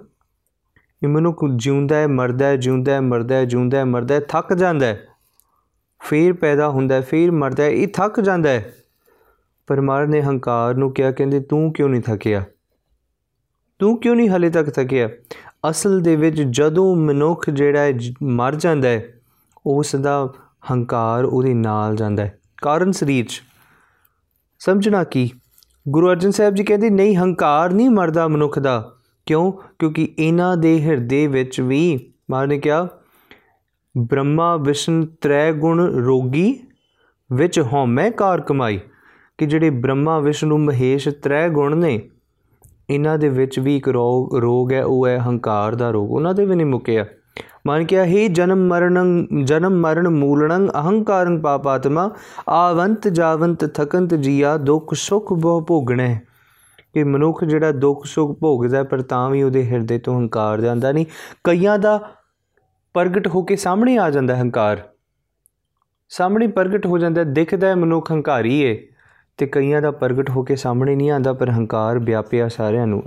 ਇਹ ਮਨੁੱਖ ਜਿਉਂਦਾ ਹੈ, ਮਰਦਾ ਹੈ, ਜਿਉਂਦਾ ਹੈ, ਮਰਦਾ ਹੈ, ਜਿਉਂਦਾ ਹੈ, ਮਰਦਾ ਹੈ, ਥੱਕ ਜਾਂਦਾ ਹੈ। ਫੇਰ ਪੈਦਾ ਹੁੰਦਾ ਫੇਰ ਮਰਦਾ ਇਹ ਥੱਕ ਜਾਂਦਾ ਹੈ। ਪਰ ਮਹਾਰਾਜ ਨੇ ਹੰਕਾਰ ਨੂੰ ਕਿਹਾ, ਕਹਿੰਦੇ, ਤੂੰ ਕਿਉਂ ਨਹੀਂ ਥੱਕਿਆ? ਤੂੰ ਕਿਉਂ ਨਹੀਂ ਹਲੇ ਤੱਕ ਥੱਕਿਆ? ਅਸਲ ਦੇ ਵਿੱਚ ਜਦੋਂ ਮਨੁੱਖ ਜਿਹੜਾ ਹੈ ਮਰ ਜਾਂਦਾ ਹੈ ਉਸ ਦਾ ਹੰਕਾਰ ਉਹਦੇ ਨਾਲ ਜਾਂਦਾ ਹੈ। ਕਾਰਨ ਸਰੀਰ 'ਚ। ਸਮਝਣਾ ਕੀ? ਗੁਰੂ ਅਰਜਨ ਸਾਹਿਬ ਜੀ ਕਹਿੰਦੇ, ਨਹੀਂ, ਹੰਕਾਰ ਨਹੀਂ ਮਰਦਾ ਮਨੁੱਖ ਦਾ। ਕਿਉਂ? ਕਿਉਂਕਿ ਇਹਨਾਂ ਦੇ ਹਿਰਦੇ ਵਿੱਚ ਵੀ ਮਾਰ ਨੇ ਕਿਹਾ, ਬ੍ਰਹਮਾ ਵਿਸ਼ਨ ਤ੍ਰੈ ਗੁਣ ਰੋਗੀ ਵਿੱਚ ਹਉਮੈ ਕਾਰ ਕਮਾਈ। ਕਿ ਜਿਹੜੇ ਬ੍ਰਹਮਾ ਵਿਸ਼ਨੂੰ ਮਹੇਸ਼ ਤ੍ਰੈ ਗੁਣ ਨੇ, ਇਹਨਾਂ ਦੇ ਵਿੱਚ ਵੀ ਇੱਕ ਰੋਗ ਰੋਗ ਹੈ, ਉਹ ਹੈ ਹੰਕਾਰ ਦਾ ਰੋਗ। ਉਹਨਾਂ ਦੇ ਵੀ ਨਹੀਂ ਮੁਕਿਆ। ਮਨ ਕਿਹਾ, ਹੀ ਜਨਮ ਮਰਨ ਜਨਮ ਮਰਨ ਮੂਲਣੰ, ਅਹੰਕਾਰੰ ਪਾਪਾਤਮਾ ਆਵੰਤ ਜਾਵੰਤ ਥਕੰਤ ਜੀਆ, ਦੁੱਖ ਸੁਖ ਬਹੁ ਭੋਗਣੇ। ਕਿ ਮਨੁੱਖ ਜਿਹੜਾ ਦੁੱਖ ਸੁਖ ਭੋਗਦਾ ਪਰ ਤਾਂ ਵੀ ਉਹਦੇ ਹਿਰਦੇ ਤੋਂ ਹੰਕਾਰ ਜਾਂਦਾ ਨਹੀਂ। ਕਈਆਂ ਦਾ ਪ੍ਰਗਟ ਹੋ ਕੇ ਸਾਹਮਣੇ ਆ ਜਾਂਦਾ ਹੰਕਾਰ। ਸਾਹਮਣੇ ਪ੍ਰਗਟ ਹੋ ਜਾਂਦਾ ਦਿਖਦਾ ਹੈ ਮਨੁੱਖ ਹੰਕਾਰੀ ਏ ਤੇ ਕਈਆਂ ਦਾ ਪ੍ਰਗਟ ਹੋ ਕੇ ਸਾਹਮਣੇ ਨਹੀਂ ਆਂਦਾ ਪਰ ਹੰਕਾਰ ਵਿਆਪਿਆ ਸਾਰਿਆਂ ਨੂੰ।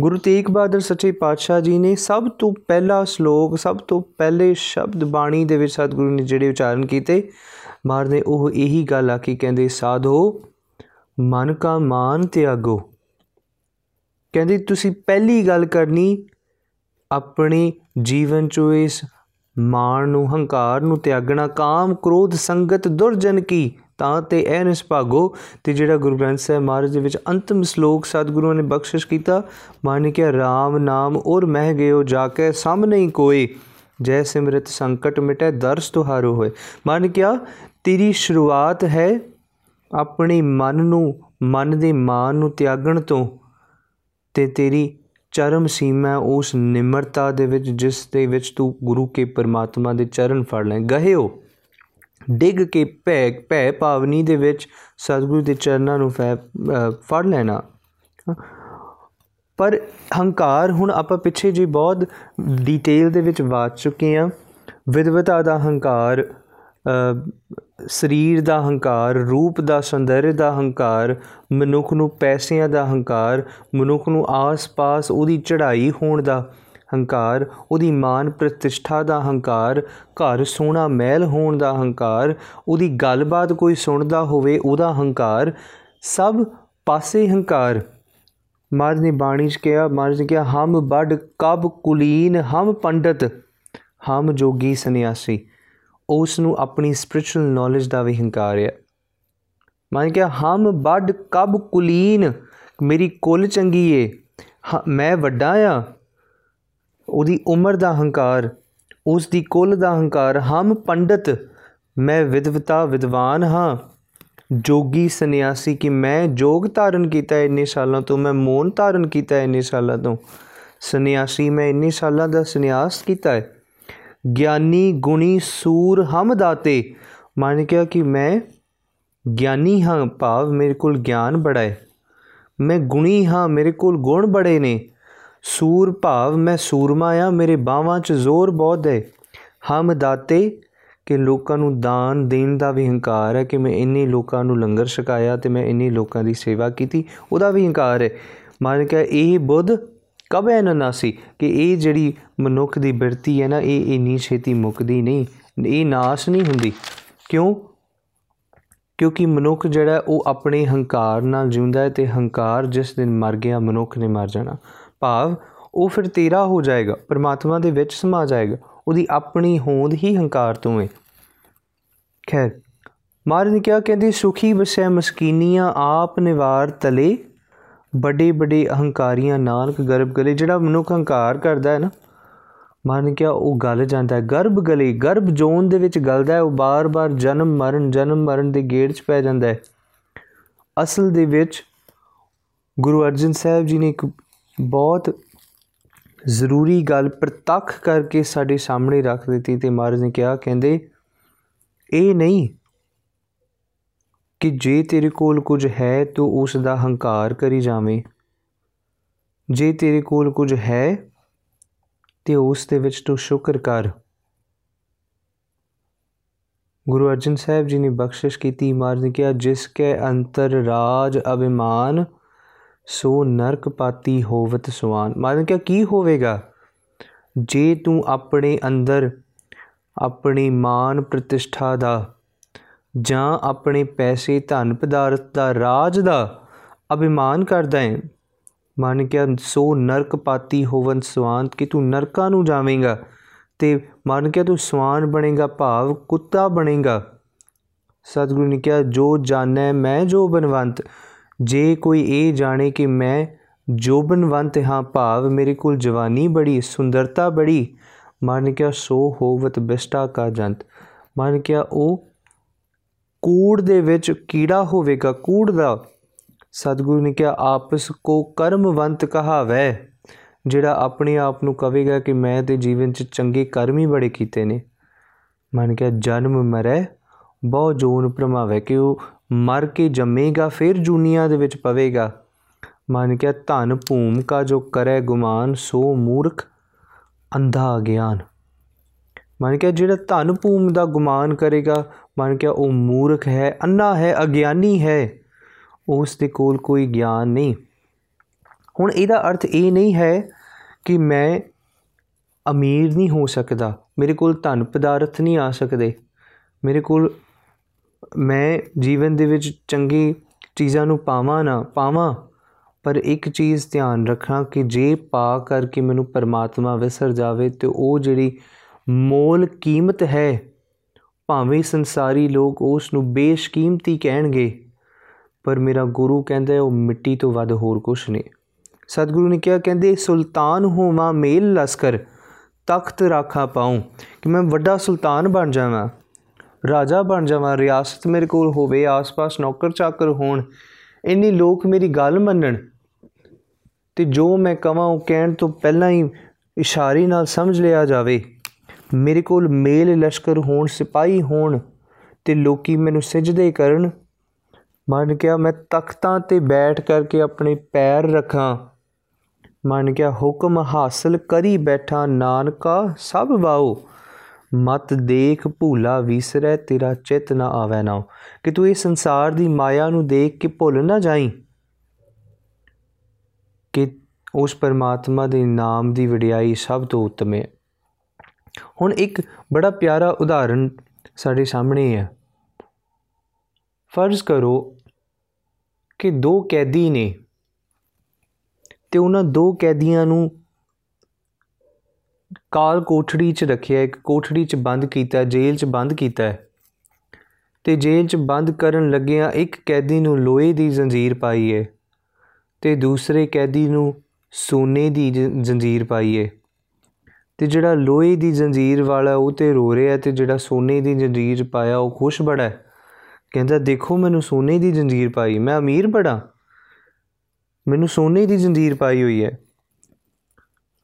ਗੁਰੂ ਤੇਗ ਬਹਾਦਰ ਸੱਚੇ ਪਾਤਸ਼ਾਹ ਜੀ ਨੇ ਸਭ ਤੋਂ ਪਹਿਲਾ ਸ਼ਲੋਕ, ਸਭ ਤੋਂ ਪਹਿਲੇ ਸ਼ਬਦ ਬਾਣੀ ਦੇ ਵਿੱਚ ਸਤਿਗੁਰੂ ਨੇ ਜਿਹੜੇ ਉਚਾਰਨ ਕੀਤੇ ਮਾਰ ਨੇ ਉਹ ਇਹੀ ਗੱਲ ਆਖੀ ਕਹਿੰਦੇ, ਸਾਧੋ, ਮਨ ਕਾ ਮਾਨ ਤਿਆਗੋ। ਕਹਿੰਦੇ, ਤੁਸੀਂ ਪਹਿਲੀ ਗੱਲ ਕਰਨੀ, ਆਪਣੇ ਜੀਵਨ ਚੋਂ ਇਸ ਮਾਨ ਨੂੰ, ਹੰਕਾਰ ਨੂੰ ਤਿਆਗਣਾ, ਕਾਮ, ਕ੍ਰੋਧ, ਸੰਗਤ, ਦੁਰਜਨ ਕੀ ਤਾਂ ਤੇ ਇਹ ਨਿਸਭਾਗੋ ਤੇ ਜਿਹੜਾ ਗੁਰੂ ਗ੍ਰੰਥ ਸਾਹਿਬ ਮਹਾਰਾਜ ਦੇ ਵਿੱਚ ਅੰਤਮ ਸ਼ਲੋਕ ਸਤਿਗੁਰੂ ਨੇ ਬਖਸ਼ਿਸ਼ ਕੀਤਾ, ਮਾਨ ਕਿ ਰਾਮ ਨਾਮ ਔਰ ਮਹਿ ਗਇਓ ਜਾ ਕੇ ਸਾਹਮਣੇ ਕੋਈ, ਜੈ ਸਿਮਰਤ ਸੰਕਟ ਮਿਟੇ, ਦਰਸ ਤੁਹਾਰੋ ਹੋਏ। ਮਨ ਕਿਆ, ਤੇਰੀ ਸ਼ੁਰੂਆਤ ਹੈ ਆਪਣੀ ਮਨ ਨੂੰ, ਮਨ ਦੇ ਮਾਨ ਨੂੰ ਤਿਆਗਣ ਤੋਂ ਤੇ ਤੇਰੀ ਚਰਮ ਸੀਮਾ ਉਸ ਨਿਮਰਤਾ ਦੇ ਵਿੱਚ, ਜਿਸ ਦੇ ਵਿੱਚ ਤੂੰ ਗੁਰੂ ਕੇ ਪਰਮਾਤਮਾ ਦੇ ਚਰਨ ਫੜ ਲੈ। ਗਹਿਓ। ਡਿੱਗ ਕੇ ਭੈ ਭੈ ਭਾਵਨੀ ਦੇ ਵਿੱਚ ਸਤਿਗੁਰੂ ਦੇ ਚਰਨਾਂ ਨੂੰ ਫੜ ਲੈਣਾ। ਪਰ ਹੰਕਾਰ ਹੁਣ ਆਪਾਂ ਪਿੱਛੇ ਜੀ ਬਹੁਤ ਡੀਟੇਲ ਦੇ ਵਿੱਚ ਬਾਤ ਚੁੱਕੇ ਆ ਵਿਦਵਤਾ ਦਾ ਹੰਕਾਰ ਸਰੀਰ ਦਾ ਹੰਕਾਰ, ਰੂਪ ਦਾ ਸੁੰਦਰ ਦਾ ਹੰਕਾਰ, ਮਨੁੱਖ ਨੂੰ ਪੈਸਿਆਂ ਦਾ ਹੰਕਾਰ, ਮਨੁੱਖ ਨੂੰ ਆਸ-ਪਾਸ ਉਹਦੀ ਚੜ੍ਹਾਈ ਹੋਣ ਦਾ ਹੰਕਾਰ, ਉਹਦੀ ਮਾਨ ਪ੍ਰਤਿਸ਼ਠਾ ਦਾ ਹੰਕਾਰ, ਘਰ ਸੋਹਣਾ ਮਹਿਲ ਹੋਣ ਦਾ ਹੰਕਾਰ, ਉਹਦੀ ਗੱਲਬਾਤ ਕੋਈ ਸੁਣਦਾ ਹੋਵੇ ਉਹਦਾ ਹੰਕਾਰ, ਸਭ ਪਾਸੇ ਹੰਕਾਰ। ਮਾਰ ਨੇ ਬਾਣੀ ਚ ਕਿਹਾ ਮਾਰ ਨੇ ਕਿਹਾ, ਹਮ ਬੜ ਕਬ ਕੁਲੀਨ, ਹਮ ਪੰਡਤ, ਹਮ ਜੋਗੀ ਸੰਨਿਆਸੀ। ਉਸ ਨੂੰ ਆਪਣੀ ਸਪਿਰਚੁਅਲ ਨੌਲੇਜ ਦਾ ਵੀ ਹੰਕਾਰ ਹੈ ਮਾਨ ਕਿਹਾ, ਹਮ ਬੜ ਕਬ ਕੁਲੀਨ, ਮੇਰੀ ਕੁੱਲ ਚੰਗੀ ਏ ਮੈਂ ਵੱਡਾ ਆ ਉਹਦੀ ਉਮਰ ਦਾ ਹੰਕਾਰ ਉਸ ਦੀ ਕੁੱਲ ਦਾ ਹੰਕਾਰ, ਹਮ ਪੰਡਤ, ਮੈਂ ਵਿਦਵਤਾ ਵਿਦਵਾਨ ਹਾਂ। ਜੋਗੀ ਸੰਨਿਆਸੀ ਕਿ ਮੈਂ ਜੋਗ ਧਾਰਨ ਕੀਤਾ ਇੰਨੇ ਸਾਲਾਂ ਤੋਂ, ਮੈਂ ਮੋਨ ਧਾਰਨ ਕੀਤਾ ਇੰਨੇ ਸਾਲਾਂ ਤੋਂ। ਸੰਨਿਆਸੀ, ਮੈਂ ਇੰਨੇ ਸਾਲਾਂ ਦਾ ਸੰਨਿਆਸ ਕੀਤਾ ਹੈ। ਗਿਆਨੀ ਗੁਣੀ ਸੂਰ ਹਮ ਦਾਤੇ, ਮੰਨ ਕਿਹਾ ਕਿ ਮੈਂ ਗਿਆਨੀ ਹਾਂ, ਭਾਵ ਮੇਰੇ ਕੋਲ ਗਿਆਨ ਬੜਾ ਹੈ। ਮੈਂ ਗੁਣੀ ਹਾਂ, ਮੇਰੇ ਕੋਲ ਗੁਣ ਬੜੇ ਨੇ। ਸੂਰ ਭਾਵ ਮੈਂ ਸੂਰਮਾ ਆ, ਮੇਰੇ ਬਾਹਾਂ 'ਚ ਜ਼ੋਰ ਬਹੁਤ ਹੈ। ਹਮ ਦਾਤੇ, ਕਿ ਲੋਕਾਂ ਨੂੰ ਦਾਨ ਦੇਣ ਦਾ ਵੀ ਹੰਕਾਰ ਹੈ, ਕਿ ਮੈਂ ਇੰਨੇ ਲੋਕਾਂ ਨੂੰ ਲੰਗਰ ਛਕਾਇਆ ਤੇ ਮੈਂ ਇੰਨੇ ਲੋਕਾਂ ਦੀ ਸੇਵਾ ਕੀਤੀ, ਉਹਦਾ ਵੀ ਹੰਕਾਰ ਹੈ। ਮਾਨ ਕਿ ਇਹ ਬੁੱਧ ਕਬ ਹੈ ਨਾਸੀ? ਕਿ ਇਹ ਜਿਹੜੀ ਮਨੁੱਖ ਦੀ ਬਿਰਤੀ ਹੈ ਨਾ, ਇਹ ਇੰਨੀ ਛੇਤੀ ਮੁੱਕਦੀ ਨਹੀਂ, ਇਹ ਨਾਸ਼ ਨਹੀਂ ਹੁੰਦੀ। ਕਿਉਂ? ਕਿਉਂਕਿ ਮਨੁੱਖ ਜਿਹੜਾ, ਉਹ ਆਪਣੇ ਹੰਕਾਰ ਨਾਲ ਜਿਉਂਦਾ ਹੈ ਤੇ ਹੰਕਾਰ ਜਿਸ ਦਿਨ ਮਰ ਗਿਆ, ਮਨੁੱਖ ਨੇ ਮਰ ਜਾਣਾ। ਭਾਵ ਉਹ ਫਿਰ ਤੇਰਾ ਹੋ ਜਾਏਗਾ, ਪਰਮਾਤਮਾ ਦੇ ਵਿੱਚ ਸਮਾ ਜਾਏਗਾ, ਉਹਦੀ ਆਪਣੀ ਹੋਂਦ ਹੀ ਹੰਕਾਰ ਤੋਂ ਹੈ ਖੈਰ ਮਾਰਨ ਨੇ ਕਿਹਾ, ਕਹਿੰਦੀ, ਸੁਖੀ ਵਸੈ ਮਸਕੀਨੀਆਂ ਆਪ ਨਿਵਾਰ ਤਲੇ, ਵੱਡੇ ਵੱਡੇ ਅਹੰਕਾਰੀਆਂ ਨਾਨਕ ਗਰਭ ਗਲੇ, ਜਿਹੜਾ ਮਨੁੱਖ ਹੰਕਾਰ ਕਰਦਾ ਹੈ ਨਾ ਮਾਰਨ ਕਿਹਾ, ਉਹ ਗਲ ਜਾਂਦਾ ਹੈ, ਗਰਭ ਗਲੇ, ਗਰਭ ਜੋਨ ਦੇ ਵਿੱਚ ਗਲਦਾ ਹੈ, ਉਹ ਬਾਰ-ਬਾਰ ਜਨਮ ਮਰਨ ਜਨਮ ਮਰਨ ਦੇ ਗੇੜ 'ਚ ਪੈ ਜਾਂਦਾ ਹੈ। ਅਸਲ ਦੇ ਵਿੱਚ ਗੁਰੂ ਅਰਜਨ ਸਾਹਿਬ ਜੀ ਨੇ ਇੱਕ ਬਹੁਤ ਜ਼ਰੂਰੀ ਗੱਲ ਪ੍ਰਤੱਖ ਕਰਕੇ ਸਾਡੇ ਸਾਹਮਣੇ ਰੱਖ ਦਿੱਤੀ ਤੇ ਮਹਾਰਾਜ ਨੇ ਕਿਹਾ, ਕਹਿੰਦੇ, ਇਹ ਨਹੀਂ ਕਿ ਜੇ ਤੇਰੇ ਕੋਲ ਕੁਝ ਹੈ ਤੂੰ ਉਸ ਦਾ ਹੰਕਾਰ ਕਰੀ ਜਾਵੇਂ। ਜੇ ਤੇਰੇ ਕੋਲ ਕੁਝ ਹੈ ਤੇ ਉਸ ਦੇ ਵਿੱਚ ਤੂੰ ਸ਼ੁਕਰ ਕਰ। ਗੁਰੂ ਅਰਜਨ ਸਾਹਿਬ ਜੀ ਨੇ ਬਖਸ਼ਿਸ਼ ਕੀਤੀ। ਮਹਾਰਾਜ ਨੇ ਕਿਹਾ, ਜਿਸ ਕੇ ਅੰਤਰ ਰਾਜ ਅਭਿਮਾਨ ਸੋ ਨਰਕ ਪਾਤੀ ਹੋਵਤ ਸੁਆਨ ਮਾਰਨ ਕਿ ਕੀ ਹੋਵੇਗਾ? ਜੇ ਤੂੰ ਆਪਣੇ ਅੰਦਰ ਆਪਣੀ ਮਾਨ ਪ੍ਰਤਿਸ਼ਠਾ ਦਾ ਜਾਂ ਆਪਣੇ ਪੈਸੇ ਧਨ ਪਦਾਰਥ ਦਾ ਰਾਜ ਦਾ ਅਭਿਮਾਨ ਕਰਦਾ ਹੈ? ਮਨ ਕਿਆ ਸੋ ਨਰਕ ਪਾਤੀ ਹੋਵਨ ਸਵਾਨ, ਕਿ ਤੂੰ ਨਰਕਾਂ ਨੂੰ ਜਾਵੇਂਗਾ ਤੇ ਮਨ ਕਿਆ ਤੂੰ ਸਵਾਨ ਬਣੇਗਾ, ਭਾਵ ਕੁੱਤਾ ਬਣੇਗਾ। ਸਤਿਗੁਰੂ ਨੇ ਕਿਹਾ, ਜੋ ਜਾਣੈ ਮੈਂ ਜੋ ਬਨਵੰਤ ਜੇ ਕੋਈ ਇਹ ਜਾਣੇ ਕਿ ਮੈਂ ਜੋ ਬਨਵੰਤ ਹਾਂ, ਭਾਵ ਮੇਰੇ ਕੋਲ ਜਵਾਨੀ ਬੜੀ, ਸੁੰਦਰਤਾ ਬੜੀ, ਮਨ ਕਿਆ ਸੋ ਹੋਵਤ ਬਿਸ਼ਟਾ ਕਾ ਜੰਤ। ਮਨ ਕਿਆ ਉਹ ਕੂੜ ਦੇ ਵਿੱਚ ਕੀੜਾ ਹੋਵੇਗਾ, ਕੂੜ ਦਾ। ਸਤਿਗੁਰੂ ਨੇ ਕਿਹਾ, ਆਪਸ ਕੋ ਕਰਮਵੰਤ ਕਹਾਵੈ, ਜਿਹੜਾ ਆਪਣੇ ਆਪ ਨੂੰ ਕਹੇਗਾ ਕਿ ਮੈਂ ਤੇ ਜੀਵਨ 'ਚ ਚੰਗੇ ਕਰਮ ਹੀ ਬੜੇ ਕੀਤੇ ਨੇ। ਮਨ ਕਿਹਾ, ਜਨਮ ਮਰੈ, ਬਹੁ ਜੋਨ ਪ੍ਰਮਾਵੇ, ਕਿ ਉਹ ਮਰ ਕੇ ਜੰਮੇਗਾ, ਫਿਰ ਜੁਨੀਆਂ ਦੇ ਵਿੱਚ ਪਵੇਗਾ। ਮਨ ਕਿਹਾ, ਧਨ ਭੂਮ ਕਾ ਜੋ ਕਰੇ ਗੁਮਾਨ, ਸੋ ਮੂਰਖ ਅੰਧਾ ਗਿਆਨ। ਮਨ ਕਿਹਾ, ਜਿਹੜਾ ਧਨ ਭੂਮ ਦਾ ਗੁਮਾਨ ਕਰੇਗਾ, ਮਨ ਕਿਹਾ, ਉਹ ਮੂਰਖ ਹੈ ਅੰਨਾ ਹੈ, ਅਗਿਆਨੀ ਹੈ, ਉਸ ਦੇ ਕੋਲ ਕੋਈ ਗਿਆਨ ਨਹੀਂ। ਹੁਣ ਇਹਦਾ ਅਰਥ ਇਹ ਨਹੀਂ ਹੈ ਕਿ ਮੈਂ ਅਮੀਰ ਨਹੀਂ ਹੋ ਸਕਦਾ, ਮੇਰੇ ਕੋਲ ਧਨ ਪਦਾਰਥ ਨਹੀਂ ਆ ਸਕਦੇ, ਮੇਰੇ ਕੋਲ ਮੈਂ ਜੀਵਨ ਦੇ ਵਿੱਚ ਚੰਗੀ ਚੀਜ਼ਾਂ ਨੂੰ ਪਾਵਾਂ ਨਾ ਪਾਵਾਂ, ਪਰ ਇੱਕ ਚੀਜ਼ ਧਿਆਨ ਰੱਖਾਂ ਕਿ ਜੇ ਪਾ ਕਰਕੇ ਮੈਨੂੰ ਪਰਮਾਤਮਾ ਵਿਸਰ ਜਾਵੇ ਤੇ ਉਹ ਜਿਹੜੀ ਮੋਲ ਕੀਮਤ ਹੈ, ਭਾਵੇਂ ਸੰਸਾਰੀ ਲੋਕ ਉਸ ਨੂੰ ਬੇਸ਼ਕੀਮਤੀ ਕਹਿਣਗੇ, ਪਰ ਮੇਰਾ ਗੁਰੂ ਕਹਿੰਦਾ ਉਹ ਮਿੱਟੀ ਤੋਂ ਵੱਧ ਹੋਰ ਕੁਝ ਨਹੀਂ। ਸਤਿਗੁਰੂ ਨੇ ਕਿਹਾ, ਕਹਿੰਦੇ, ਸੁਲਤਾਨ ਹੋਵਾਂ ਮੇਲ ਲਸਕਰ, ਤਖਤ ਰਾਖਾ ਪਾਉ, ਕਿ ਮੈਂ ਵੱਡਾ ਸੁਲਤਾਨ ਬਣ ਜਾਵਾਂ। ਰਾਜਾ ਬਣ ਜਾਵਾਂ, ਰਿਆਸਤ ਮੇਰੇ ਕੋਲ ਹੋਵੇ, ਆਸ-ਪਾਸ ਨੌਕਰ ਚਾਕਰ ਹੋਣ, ਇੰਨੀ ਲੋਕ ਮੇਰੀ ਗੱਲ ਮੰਨਣ। ਤੇ ਜੋ ਮੈਂ ਕਵਾਂ ਉਹ ਕਹਿਣ ਤੋਂ ਪਹਿਲਾਂ ਹੀ ਇਸ਼ਾਰੇ ਨਾਲ ਸਮਝ ਲਿਆ ਜਾਵੇ। ਮੇਰੇ ਕੋਲ ਮੇਲ ਲਸ਼ਕਰ ਹੋਣ, ਸਿਪਾਹੀ ਹੋਣ ਤੇ ਲੋਕੀ ਮੈਨੂੰ ਸਜਦੇ ਕਰਨ। ਮਨ ਕਿਹਾ ਮੈਂ ਤਖਤਾਂ ਤੇ ਬੈਠ ਕਰਕੇ ਆਪਣੇ ਪੈਰ ਰੱਖਾਂ। ਮਨ ਕਿਹਾ ਹੁਕਮ ਹਾਸਲ ਕਰੀ ਬੈਠਾ, ਨਾਨਕਾ ਸਭ ਵਾਓ। ਮਤ ਦੇਖ ਭੂਲਾ ਵਿਸਰੈ, ਤੇਰਾ ਚਿਤ ਨਾ ਆਵੇ ਨਾ ਕਿ ਤੂੰ ਇਸ ਸੰਸਾਰ ਦੀ ਮਾਇਆ ਨੂੰ ਦੇਖ ਕੇ ਭੁੱਲ ਨਾ ਜਾਈਂ? ਕਿ ਉਸ ਪਰਮਾਤਮਾ ਦੇ ਨਾਮ ਦੀ ਵਡਿਆਈ ਸਭ ਤੋਂ ਉੱਤਮ ਹੈ। ਹੁਣ ਇੱਕ ਬੜਾ ਪਿਆਰਾ ਉਦਾਹਰਣ ਸਾਡੇ ਸਾਹਮਣੇ ਹੈ। ਫਰਜ਼ ਕਰੋ ਕਿ ਦੋ ਕੈਦੀ ਨੇ ਤੇ ਉਹਨਾਂ ਦੋ ਕੈਦੀਆਂ ਨੂੰ ਕਾਲ ਕੋਠੜੀ 'ਚ ਰੱਖਿਆ, ਇੱਕ ਕੋਠੜੀ 'ਚ ਬੰਦ ਕੀਤਾ, ਜੇਲ੍ਹ 'ਚ ਬੰਦ ਕੀਤਾ ਤੇ ਜੇਲ੍ਹ 'ਚ ਬੰਦ ਕਰਨ ਲੱਗਿਆ ਇੱਕ ਕੈਦੀ ਨੂੰ ਲੋਹੇ ਦੀ ਜ਼ੰਜੀਰ ਪਾਈ ਹੈ ਤੇ ਦੂਸਰੇ ਕੈਦੀ ਨੂੰ ਸੋਨੇ ਦੀ ਜ਼ੰਜੀਰ ਪਾਈ ਹੈ। ਤੇ ਜਿਹੜਾ ਲੋਹੇ ਦੀ ਜ਼ੰਜੀਰ ਵਾਲਾ ਉਹ ਤੇ ਰੋ ਰਿਹਾ ਤੇ ਜਿਹੜਾ ਸੋਨੇ ਦੀ ਜ਼ੰਜੀਰ ਪਾਇਆ ਉਹ ਖੁਸ਼ ਬੜਾ ਕਹਿੰਦਾ, ਦੇਖੋ, ਮੈਨੂੰ ਸੋਨੇ ਦੀ ਜ਼ੰਜੀਰ ਪਾਈ, ਮੈਂ ਅਮੀਰ ਬੜਾ। ਮੈਨੂੰ ਸੋਨੇ ਦੀ ਜ਼ੰਜੀਰ ਪਾਈ ਹੋਈ ਹੈ।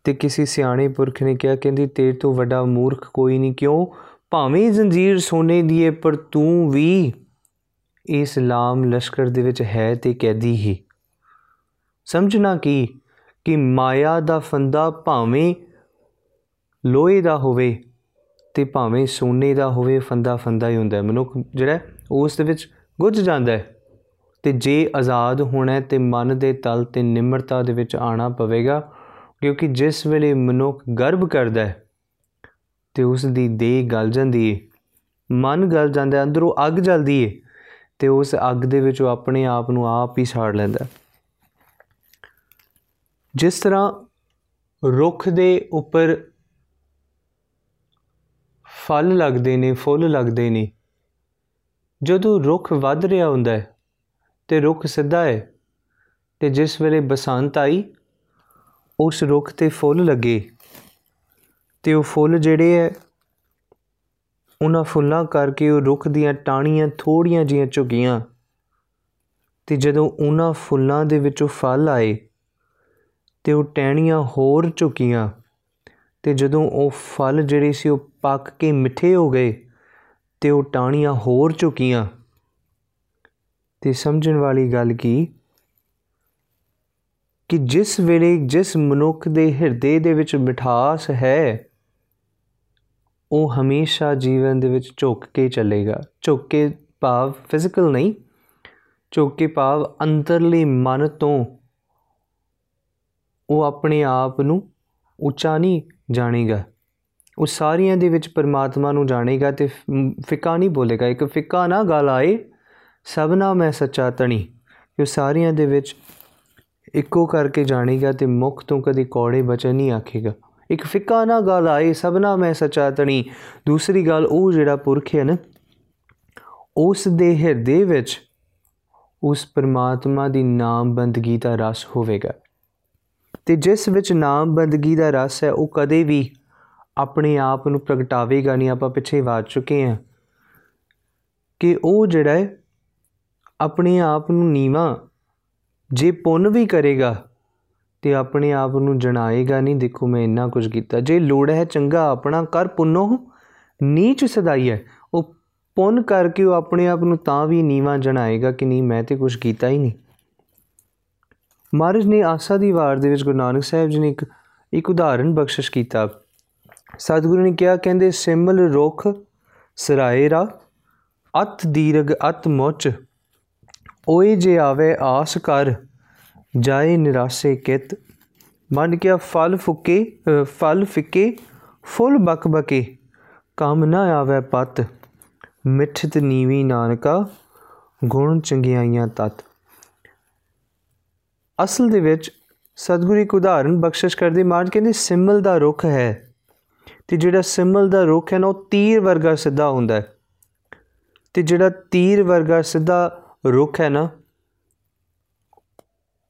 ਤੇ ਕਿਸੇ ਸਿਆਣੇ ਪੁਰਖ ਨੇ ਕਿਹਾ, ਕਹਿੰਦੀ, ਤੇਰੇ ਤੋਂ ਵੱਡਾ ਮੂਰਖ ਕੋਈ ਨਹੀਂ, ਕਿਉਂ? ਭਾਵੇਂ ਜ਼ੰਜੀਰ ਸੋਨੇ ਦੀ ਹੈ ਪਰ ਤੂੰ ਵੀ ਇਸ ਲਾਮ ਲਸ਼ਕਰ ਦੇ ਵਿੱਚ ਹੈ ਤੇ ਕੈਦੀ ਹੀ। ਸਮਝਣਾ ਕੀ, ਕਿ ਮਾਇਆ ਦਾ ਫੰਦਾ ਭਾਵੇਂ ਲੋਹੇ ਦਾ ਹੋਵੇ ਤੇ ਭਾਵੇਂ ਸੋਨੇ ਦਾ ਹੋਵੇ, ਫੰਦਾ ਫੰਦਾ ਹੀ ਹੁੰਦਾ ਹੈ। ਮਨੁੱਖ ਜਿਹੜਾ ਉਸ ਦੇ ਵਿੱਚ ਗੁੱਜ ਜਾਂਦਾ ਹੈ ਤੇ ਜੇ ਆਜ਼ਾਦ ਹੋਣਾ ਤੇ ਮਨ ਦੇ ਤਲ ਤੇ ਨਿਮਰਤਾ ਦੇ ਵਿੱਚ ਆਣਾ ਪਵੇਗਾ। ਕਿਉਂਕਿ ਜਿਸ ਵੇਲੇ ਮਨੁੱਖ ਗਰਭ ਕਰਦਾ ਹੈ ਤੇ ਉਸ ਦੀ ਦੇਹ ਗਲ ਜਾਂਦੀ ਹੈ ਮਨ ਗਲ ਜਾਂਦਾ ਅੰਦਰੋਂ ਅੱਗ ਜਲਦੀ ਹੈ ਤੇ ਉਸ ਅੱਗ ਦੇ ਵਿੱਚ ਉਹ ਆਪਣੇ ਆਪ ਨੂੰ ਆਪ ਹੀ ਸਾੜ ਲੈਂਦਾ ਜਿਸ ਤਰ੍ਹਾਂ ਰੁੱਖ ਦੇ ਉੱਪਰ ਫਲ ਲੱਗਦੇ ਨੇ, ਫੁੱਲ ਲੱਗਦੇ ਨੇ, ਜਦੋਂ ਰੁੱਖ ਵੱਧ ਰਿਹਾ ਹੁੰਦਾ ਹੈ ਤੇ ਰੁੱਖ ਸਿੱਧਾ ਹੈ ਤੇ ਜਿਸ ਵੇਲੇ ਬਸੰਤ ਆਈ ਉਸ ਰੁੱਖ ਤੇ ਫੁੱਲ ਲੱਗੇ ਤੇ ਉਹ ਫੁੱਲ ਜਿਹੜੇ ਹੈ ਉਹਨਾਂ ਫੁੱਲਾਂ ਕਰਕੇ ਉਹ ਰੁੱਖ ਦੀਆਂ ਟਾਹਣੀਆਂ ਥੋੜੀਆਂ ਜੀਆਂ ਝੁਕੀਆਂ ਤੇ ਜਦੋਂ ਉਹਨਾਂ ਫੁੱਲਾਂ ਦੇ ਵਿੱਚੋਂ ਫਲ ਆਏ ਤੇ ਉਹ ਟਹਿਣੀਆਂ ਹੋਰ ਝੁਕੀਆਂ ਤੇ ਜਦੋਂ ਉਹ ਫਲ ਜਿਹੜੇ ਸੀ ਉਹ ਪੱਕ ਕੇ ਮਿੱਠੇ ਹੋ ਗਏ ਤੇ ਉਹ ਟਾਹਣੀਆਂ ਹੋਰ ਝੁਕੀਆਂ ਤੇ ਸਮਝਣ ਵਾਲੀ ਗੱਲ ਕੀ ਕਿ ਜਿਸ ਵੇਲੇ ਜਿਸ ਮਨੁੱਖ ਦੇ ਹਿਰਦੇ ਦੇ ਵਿੱਚ ਮਿਠਾਸ ਹੈ, ਉਹ ਹਮੇਸ਼ਾ ਜੀਵਨ ਦੇ ਵਿੱਚ ਝੁੱਕ ਕੇ ਚੱਲੇਗਾ। ਝੁੱਕ ਕੇ ਭਾਵ ਫਿਜ਼ੀਕਲ ਨਹੀਂ, ਝੁੱਕ ਕੇ ਭਾਵ ਅੰਤਰਲੇ ਮਨ ਤੋਂ ਉਹ ਆਪਣੇ ਆਪ ਨੂੰ ਉੱਚਾ ਨਹੀਂ ਜਾਣੇਗਾ। ਉਹ ਸਾਰੀਆਂ ਦੇ ਵਿੱਚ ਪਰਮਾਤਮਾ ਨੂੰ ਜਾਣੇਗਾ ਤੇ ਫਿੱਕਾ ਨਹੀਂ ਬੋਲੇਗਾ। ਇੱਕ ਫਿੱਕਾ ਨਾ ਗੱਲ ਆਏ ਸਭਨਾ ਮੈਂ ਸੱਚਾ ਤਣੀ ਕਿ ਸਾਰੀਆਂ ਦੇ ਵਿੱਚ ਇੱਕੋ ਕਰਕੇ ਜਾਣੇਗਾ ਤੇ ਮੁਖ ਤੋਂ ਕਦੀ ਕੌੜੇ ਬਚਨ ਨਹੀਂ ਆਖੇਗਾ। ਇੱਕ ਫਿੱਕਾ ਨਾ ਗੱਲ ਆਏ ਸਭਨਾ ਮੈਂ ਸੱਚਾ ਤਣੀ ਦੂਸਰੀ ਗੱਲ ਉਹ ਜਿਹੜਾ ਪੁਰਖ ਹੈ ਨਾ, ਉਸ ਦੇ ਹਿਰਦੇ ਵਿੱਚ ਉਸ ਪਰਮਾਤਮਾ ਦੀ ਨਾਮ ਬੰਦਗੀ ਦਾ ਰਸ ਹੋਵੇਗਾ। ਤੇ ਜਿਸ ਵਿੱਚ ਨਾਮ ਬੰਦਗੀ ਦਾ ਰਸ ਹੈ, ਉਹ ਕਦੇ ਵੀ ਆਪਣੇ ਆਪ ਨੂੰ ਪ੍ਰਗਟਾਵੇਗਾ ਨਹੀਂ। ਆਪਾਂ ਪਿੱਛੇ ਵਾਚ ਚੁੱਕੇ ਹਾਂ ਕਿ ਉਹ ਜਿਹੜਾ ਹੈ, ਆਪਣੇ ਆਪ ਨੂੰ ਨੀਵਾ ਜੇ ਪੁੰਨ ਵੀ ਕਰੇਗਾ ਤੇ ਆਪਣੇ ਆਪ ਨੂੰ ਜਣਾਏਗਾ ਨਹੀਂ, ਦੇਖੋ ਮੈਂ ਇੰਨਾ ਕੁਝ ਕੀਤਾ। ਜੇ ਲੋੜ ਹੈ ਚੰਗਾ ਆਪਣਾ ਕਰ, ਪੁੰਨੋ। ਨੀਚ ਸਦਾਈ ਹੈ। ਉਹ ਪੁੰਨ ਕਰਕੇ ਉਹ ਆਪਣੇ ਆਪ ਨੂੰ ਤਾਂ ਵੀ ਨੀਵਾ ਜਣਾਏਗਾ ਕਿ ਨਹੀਂ, ਮੈਂ ਤੇ ਕੁਝ ਕੀਤਾ ਹੀ ਨਹੀਂ। ਮਹਾਰਾਜ ਨੇ ਆਸਾ ਦੀ ਵਾਰ ਦੇ ਵਿੱਚ ਗੁਰੂ ਨਾਨਕ ਸਾਹਿਬ ਜੀ ਨੇ ਇੱਕ ਇੱਕ ਉਦਾਹਰਣ ਬਖਸ਼ਿਸ਼ ਕੀਤਾ। ਸਤਿਗੁਰੂ ਨੇ ਕਿਹਾ, ਕਹਿੰਦੇ, ਸਿਮਲ ਰੁਖ ਸਰਾਏਰਾ ਅਤ ਦੀਰਗ ਅਤ ਮੁੱਚ। ਓਏ ਜੇ ਆਵੇ ਆਸ ਕਰ, ਜਾਏ ਨਿਰਾਸੇ ਕਿਤ। ਮਨ ਕਿਆ ਫਲ ਫੁਕੇ ਫਲ ਫਿੱਕੇ, ਫੁੱਲ ਬਕ ਬਕੇ, ਕੰਮ ਨਾ ਆਵੇ ਪਤ। ਮਿੱਠਤ ਨੀਵੀ ਨਾਨਕਾ, ਗੁਣ ਚੰਗਿਆਈਆਂ ਤਤ। ਅਸਲ ਦੇ ਵਿੱਚ ਸਤਿਗੁਰੂ ਇੱਕ ਉਦਾਹਰਣ ਬਖਸ਼ਿਸ਼ ਕਰਦੇ, ਮਾਨ ਕਹਿੰਦੇ ਸਿਮਲ ਦਾ ਰੁੱਖ ਹੈ। ਤੇ ਜਿਹੜਾ ਸਿਮਲ ਦਾ ਰੁੱਖ ਹੈ ਨਾ, ਉਹ ਤੀਰ ਵਰਗਾ ਸਿੱਧਾ ਹੁੰਦਾ ਹੈ। ਤੇ ਜਿਹੜਾ ਤੀਰ ਵਰਗਾ ਸਿੱਧਾ ਰੁੱਖ ਹੈ ਨਾ,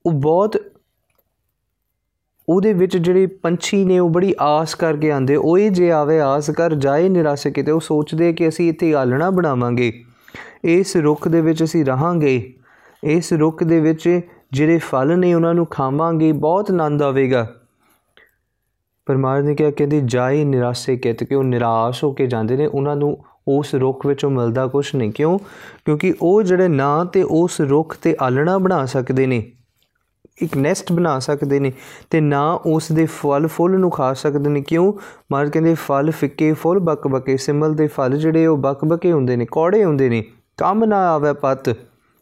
ਉਹ ਬਹੁਤ ਉਹਦੇ ਵਿੱਚ ਜਿਹੜੇ ਪੰਛੀ ਨੇ ਉਹ ਬੜੀ ਆਸ ਕਰਕੇ ਆਂਦੇ ਓਏ ਜੇ ਆਵੇ ਆਸ ਕਰ, ਜਾਏ ਨਿਰਾਸ਼ ਕਿਤੇ, ਉਹ ਸੋਚਦੇ ਕਿ ਅਸੀਂ ਇੱਥੇ ਆਲਣਾ ਬਣਾਵਾਂਗੇ। ਇਸ ਰੁੱਖ ਦੇ ਵਿੱਚ ਅਸੀਂ ਰਹਾਂਗੇ। ਇਸ ਰੁੱਖ ਦੇ ਵਿੱਚ ਜਿਹੜੇ ਫਲ ਨੇ ਉਹਨਾਂ ਨੂੰ ਖਾਵਾਂਗੇ, ਬਹੁਤ ਆਨੰਦ ਆਵੇਗਾ। ਪਰਮਾਤਮਾ ਨੇ ਕਿਹਾ, ਕਹਿੰਦੇ, ਜਾਏ ਨਿਰਾਸ਼ੇ ਕਿਤ ਕਿ ਉਹ ਨਿਰਾਸ਼ ਹੋ ਕੇ ਜਾਂਦੇ ਨੇ, ਉਹਨਾਂ ਨੂੰ ਉਸ ਰੁੱਖ ਵਿੱਚੋਂ ਮਿਲਦਾ ਕੁਝ ਨਹੀਂ। ਕਿਉਂ? ਕਿਉਂਕਿ ਉਹ ਜਿਹੜੇ ਨਾ ਤੇ ਉਸ ਰੁੱਖ ਤੇ ਆਲਣਾ ਬਣਾ ਸਕਦੇ ਨੇ, ਇੱਕ ਨੈਸਟ ਬਣਾ ਸਕਦੇ ਨੇ ਤੇ ਨਾ ਉਸ ਦੇ ਫਲ ਫੁੱਲ ਨੂੰ ਖਾ ਸਕਦੇ ਨੇ। ਕਿਉਂ? ਮਾਰ ਕਹਿੰਦੇ ਫਲ ਫਿੱਕੇ, ਫੁੱਲ ਬਕ ਬਕੇ ਸਿਮਲ ਦੇ ਫਲ ਜਿਹੜੇ ਉਹ ਬਕ ਬਕੇ ਹੁੰਦੇ ਨੇ, ਕੌੜੇ ਹੁੰਦੇ ਨੇ। ਕੰਮ ਨਾ ਆਵੇ ਪਤ,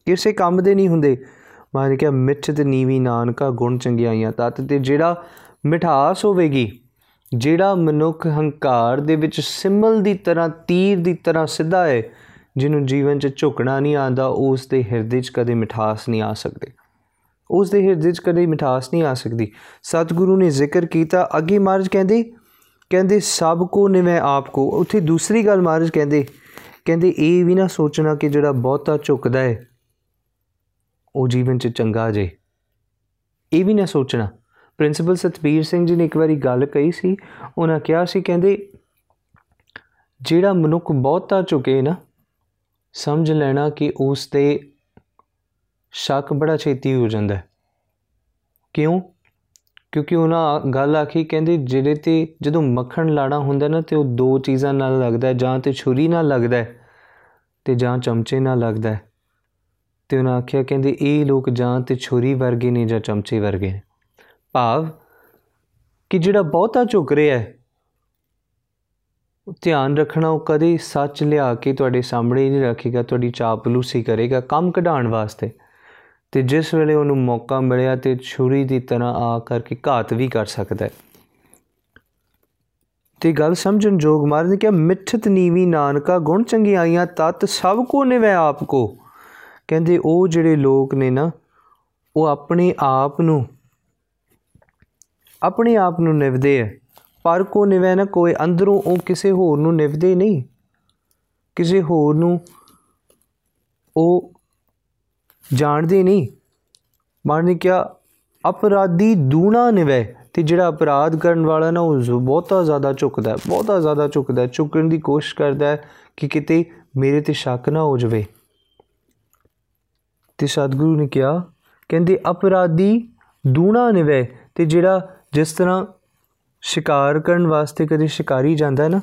ਕਿਸੇ ਕੰਮ ਦੇ ਨਹੀਂ ਹੁੰਦੇ। ਮਾਰ ਕਿਹਾ, ਮਿੱਠ ਤੇ ਨੀਵੀ ਨਾਨਕਾ ਗੁਣ ਚੰਗਿਆਈਆਂ, ਤਤ ਤੇ ਜਿਹੜਾ ਮਿਠਾਸ ਹੋਵੇਗੀ ਜਿਹੜਾ ਮਨੁੱਖ ਹੰਕਾਰ ਦੇ ਵਿੱਚ ਸਿਮਲ ਦੀ ਤਰ੍ਹਾਂ, ਤੀਰ ਦੀ ਤਰ੍ਹਾਂ ਸਿੱਧਾ ਹੈ, ਜਿਹਨੂੰ ਜੀਵਨ 'ਚ ਝੁਕਣਾ ਨਹੀਂ ਆਂਦਾ ਉਸ ਦੇ ਹਿਰਦੇ 'ਚ ਕਦੇ ਮਿਠਾਸ ਨਹੀਂ ਆ ਸਕਦੀ। ਉਸ ਦੇ ਹਿਰਦੇ 'ਚ ਕਦੇ ਮਿਠਾਸ ਨਹੀਂ ਆ ਸਕਦੀ। ਸਤਿਗੁਰੂ ਨੇ ਜ਼ਿਕਰ ਕੀਤਾ, ਅੱਗੇ ਮਹਾਰਾਜ ਕਹਿੰਦੇ ਕਹਿੰਦੇ, ਸਭ ਕੋ ਨਿਵੇਂ ਆਪ ਕੋ। ਉੱਥੇ ਦੂਸਰੀ ਗੱਲ ਮਹਾਰਾਜ ਕਹਿੰਦੇ ਕਹਿੰਦੇ, ਇਹ ਵੀ ਨਾ ਸੋਚਣਾ ਕਿ ਜਿਹੜਾ ਬਹੁਤਾ ਝੁਕਦਾ ਹੈ, ਉਹ ਜੀਵਨ 'ਚ ਚੰਗਾ ਜੇ। ਇਹ ਵੀ ਨਾ ਸੋਚਣਾ। ਪ੍ਰਿੰਸੀਪਲ ਸਤਬੀਰ ਸਿੰਘ ਜੀ ਨੇ ਇੱਕ ਵਾਰੀ ਗੱਲ ਕਹੀ ਸੀ, ਉਹਨਾਂ ਕਿਹਾ ਸੀ, ਕਹਿੰਦੇ, ਜਿਹੜਾ ਮਨੁੱਖ ਬਹੁਤਾ ਝੁਕੇ ਨਾ, ਸਮਝ ਲੈਣਾ ਕਿ ਉਸ ਤੇ ਸ਼ੱਕ ਬੜਾ ਛੇਤੀ ਹੋ ਜਾਂਦਾ ਹੈ। ਕਿਉਂ? ਕਿਉਂਕਿ ਉਹਨਾਂ ਗੱਲ ਆਖੀ, ਕਹਿੰਦੇ, ਜਿਹੜੇ ਤੇ ਜਦੋਂ ਮੱਖਣ ਲਾਣਾ ਹੁੰਦਾ ਨਾ, ਤੇ ਉਹ ਦੋ ਚੀਜ਼ਾਂ ਨਾਲ ਲੱਗਦਾ ਜਾਂ ਤੇ ਛੁਰੀ ਨਾਲ ਲੱਗਦਾ ਤੇ ਜਾਂ ਚਮਚੇ ਨਾਲ ਲੱਗਦਾ ਤੇ ਉਹਨਾਂ ਆਖਿਆ, ਕਹਿੰਦੇ, ਇਹ ਲੋਕ ਜਾਂ ਤੇ ਛੁਰੀ ਵਰਗੇ ਨੇ ਜਾਂ ਚਮਚੇ ਵਰਗੇ ਨੇ। ਭਾਵ ਕਿ ਜਿਹੜਾ ਬਹੁਤਾ ਝੁਕ ਰਿਹਾ ਹੈ ਧਿਆਨ ਰੱਖਣਾ, ਉਹ ਕਦੇ ਸੱਚ ਲਿਆ ਕੇ ਤੁਹਾਡੇ ਸਾਹਮਣੇ ਨਹੀਂ ਰੱਖੇਗਾ, ਤੁਹਾਡੀ ਚਾਪਲੂਸੀ ਕਰੇਗਾ ਕੰਮ ਕਢਾਉਣ ਵਾਸਤੇ। ਤੇ ਜਿਸ ਵੇਲੇ ਉਹਨੂੰ ਮੌਕਾ ਮਿਲਿਆ ਤੇ ਛੁਰੀ ਦੀ ਤਰ੍ਹਾਂ ਆ ਕਰਕੇ ਘਾਤ ਵੀ ਕਰ ਸਕਦਾ ਹੈ। ਤੇ ਗੱਲ ਸਮਝਣ ਜੋਗ ਮਾਰ ਨੇ ਕਿ ਮਿੱਠਤ ਨੀਵੀ ਨਾਨਕਾ ਗੁਣ ਚੰਗਿਆਈਆਂ ਤਤ ਸਭ ਕੋ ਨਿਵੈ ਆਪ ਕੋ। ਕਹਿੰਦੇ ਉਹ ਜਿਹੜੇ ਲੋਕ ਨੇ ਨਾ, ਉਹ ਆਪਣੇ ਆਪ ਨੂੰ ਆਪਣੇ ਆਪ ਨੂੰ ਨਿਵਦੇ ਹੈ ਪਰ ਕੋ ਨਿਵੈ ਨਾ ਕੋਈ ਅੰਦਰੋਂ ਉਹ ਕਿਸੇ ਹੋਰ ਨੂੰ ਨਿਵਦੇ ਨਹੀਂ। ਕਿਸੇ ਹੋਰ ਨੂੰ ਉਹ ਜਾਣਦੇ ਨਹੀਂ। ਮਾਰਨੇ ਕਿਹਾ, ਅਪਰਾਧੀ ਦੂਣਾ ਨਿਵੈ ਤੇ ਜਿਹੜਾ ਅਪਰਾਧ ਕਰਨ ਵਾਲਾ ਨਾ, ਉਹ ਬਹੁਤਾ ਜ਼ਿਆਦਾ ਝੁਕਦਾ ਬਹੁਤਾ ਜ਼ਿਆਦਾ ਝੁਕਦਾ ਝੁਕਣ ਦੀ ਕੋਸ਼ਿਸ਼ ਕਰਦਾ ਕਿ ਕਿਤੇ ਮੇਰੇ ਤੇ ਸ਼ੱਕ ਨਾ ਹੋ ਜਾਵੇ। ਤੇ ਸਤਿਗੁਰੂ ਨੇ ਕਿਹਾ, ਕਹਿੰਦੇ, ਅਪਰਾਧੀ ਦੂਣਾ ਨਿਵੈ ਤੇ ਜਿਹੜਾ ਜਿਸ ਤਰ੍ਹਾਂ ਸ਼ਿਕਾਰ ਕਰਨ ਵਾਸਤੇ ਕਦੇ ਸ਼ਿਕਾਰੀ ਜਾਂਦਾ ਨਾ,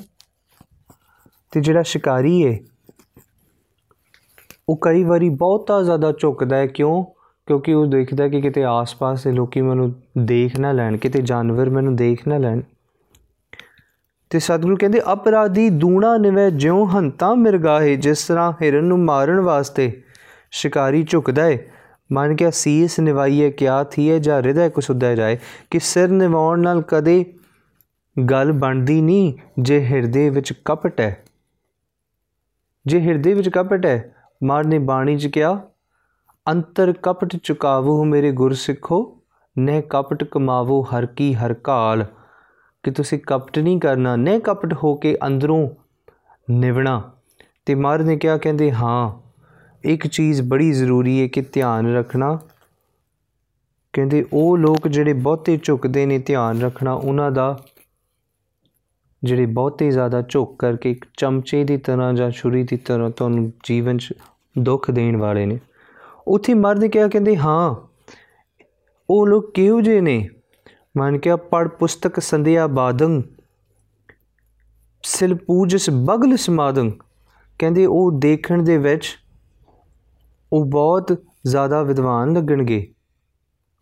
ਤੇ ਜਿਹੜਾ ਸ਼ਿਕਾਰੀ ਹੈ ਉਹ ਕਈ ਵਾਰੀ ਬਹੁਤਾ ਜ਼ਿਆਦਾ ਝੁਕਦਾ ਹੈ। ਕਿਉਂ? ਕਿਉਂਕਿ ਉਹ ਦੇਖਦਾ ਕਿ ਕਿਤੇ ਆਸ-ਪਾਸ ਦੇ ਲੋਕੀ ਮੈਨੂੰ ਦੇਖ ਨਾ ਲੈਣ, ਕਿਤੇ ਜਾਨਵਰ ਮੈਨੂੰ ਦੇਖ ਨਾ ਲੈਣ। ਤੇ ਸਤਿਗੁਰੂ ਕਹਿੰਦੇ, ਅਪਰਾਧੀ ਦੂਣਾ ਨਿਵੇ ਜਿਉ ਹੰਤਾ ਮਿਰਗਾਹੇ, ਜਿਸ ਤਰ੍ਹਾਂ ਹਿਰਨ ਨੂੰ ਮਾਰਨ ਵਾਸਤੇ ਸ਼ਿਕਾਰੀ ਝੁਕਦਾ ਹੈ ਮਨ ਕੇ ਸੀਸ ਨਿਵਾਈਏ, ਕਿਆ ਥੀਏ ਜਾਂ ਹਿਰਦੈ ਕੁ ਸੁਧੈ ਜਾਏ, ਕਿ ਸਿਰ ਨਿਵਾਉਣ ਨਾਲ ਕਦੇ ਗੱਲ ਬਣਦੀ ਨਹੀਂ, ਜੇ ਹਿਰਦੇ ਵਿੱਚ ਕਪਟ ਹੈ। ਜੇ ਹਿਰਦੇ ਵਿੱਚ ਕਪਟ ਹੈ ਮਾਰ ਨੇ ਬਾਣੀ 'ਚ ਕਿਹਾ, ਅੰਤਰ ਕਪਟ ਚੁਕਾਵੋ ਮੇਰੇ ਗੁਰ ਸਿੱਖੋ ਨੇ ਕਪਟ ਕਮਾਵੋ ਹਰ ਕੀ ਹਰ ਕਾਲ। ਕਿ ਤੁਸੀਂ ਕਪਟ ਨਹੀਂ ਕਰਨਾ ਨੇ ਕਪਟ ਹੋ ਕੇ ਅੰਦਰੋਂ ਨਿਵਣਾ। ਤੇ ਮਾਰ ਨੇ ਕਿਹਾ, ਕਹਿੰਦੇ, ਹਾਂ ਇੱਕ ਚੀਜ਼ ਬੜੀ ਜ਼ਰੂਰੀ ਹੈ ਕਿ ਧਿਆਨ ਰੱਖਣਾ। ਕਹਿੰਦੇ ਉਹ ਲੋਕ ਜਿਹੜੇ ਬਹੁਤੇ ਝੁਕਦੇ ਨੇ ਧਿਆਨ ਰੱਖਣਾ, ਉਹਨਾਂ ਦਾ ਜਿਹੜੇ ਬਹੁਤੇ ਜ਼ਿਆਦਾ ਝੁਕ ਕਰਕੇ ਇੱਕ ਚਮਚੇ ਦੀ ਤਰ੍ਹਾਂ ਜਾਂ ਛੁਰੀ ਦੀ ਤਰ੍ਹਾਂ ਤੁਹਾਨੂੰ ਜੀਵਨ 'ਚ ਦੁੱਖ ਦੇਣ ਵਾਲੇ ਨੇ। ਉੱਥੇ ਮਰਦ ਕਿਹਾ ਕਹਿੰਦੇ, ਹਾਂ, ਉਹ ਲੋਕ ਕਿਹੋ ਜਿਹੇ ਨੇ? ਮਨ ਕਿਹਾ ਪੜ ਪੁਸਤਕ ਸੰਧਿਆ ਬਾਦੰ, ਸਿਲ ਪੂਜਸ ਬਗਲ ਸਮਾਦੰ ਕਹਿੰਦੇ ਉਹ ਦੇਖਣ ਦੇ ਵਿੱਚ ਉਹ ਬਹੁਤ ਜ਼ਿਆਦਾ ਵਿਦਵਾਨ ਲੱਗਣਗੇ।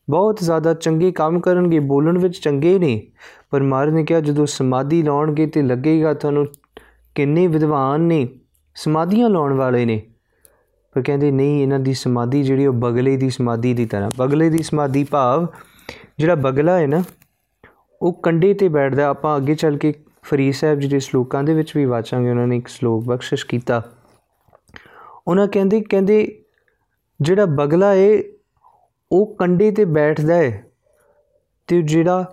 ਬਹੁਤ ਜ਼ਿਆਦਾ ਚੰਗੇ ਕੰਮ ਕਰਨਗੇ, ਬੋਲਣ ਵਿੱਚ ਚੰਗੇ ਨੇ, ਪਰ ਮਾਰ ਨੇ ਕਿਹਾ, ਜਦੋਂ ਸਮਾਧੀ ਲਾਉਣਗੇ ਤੇ ਲੱਗੇਗਾ ਤੁਹਾਨੂੰ ਕਿੰਨੇ ਵਿਦਵਾਨ ਨੇ, ਸਮਾਧੀਆਂ ਲਾਉਣ ਵਾਲੇ ਨੇ। ਪਰ ਕਹਿੰਦੇ, ਨਹੀਂ, ਇਹਨਾਂ ਦੀ ਸਮਾਧੀ ਜਿਹੜੀ ਉਹ ਬਗਲੇ ਦੀ ਸਮਾਧੀ ਦੀ ਤਰ੍ਹਾਂ, ਬਗਲੇ ਦੀ ਸਮਾਧੀ ਭਾਵ ਜਿਹੜਾ ਬਗਲਾ ਹੈ ਨਾ, ਉਹ ਕੰਡੇ ਤੇ ਬੈਠਦਾ। ਆਪਾਂ ਅੱਗੇ ਚੱਲ ਕੇ ਫਰੀਦ ਸਾਹਿਬ ਜੀ ਦੇ ਸ਼ਲੋਕਾਂ ਦੇ ਵਿੱਚ ਵੀ ਵਾਚਾਂਗੇ, ਉਹਨਾਂ ਨੇ ਇੱਕ ਸ਼ਲੋਕ ਬਖਸ਼ਿਸ਼ ਕੀਤਾ। ਉਹਨਾਂ ਕਹਿੰਦੇ ਕਹਿੰਦੇ ਜਿਹੜਾ ਬਗਲਾ ਏ, ਉਹ ਕੰਡੇ ਤੇ ਬੈਠਦਾ ਹੈ ਤੇ ਜਿਹੜਾ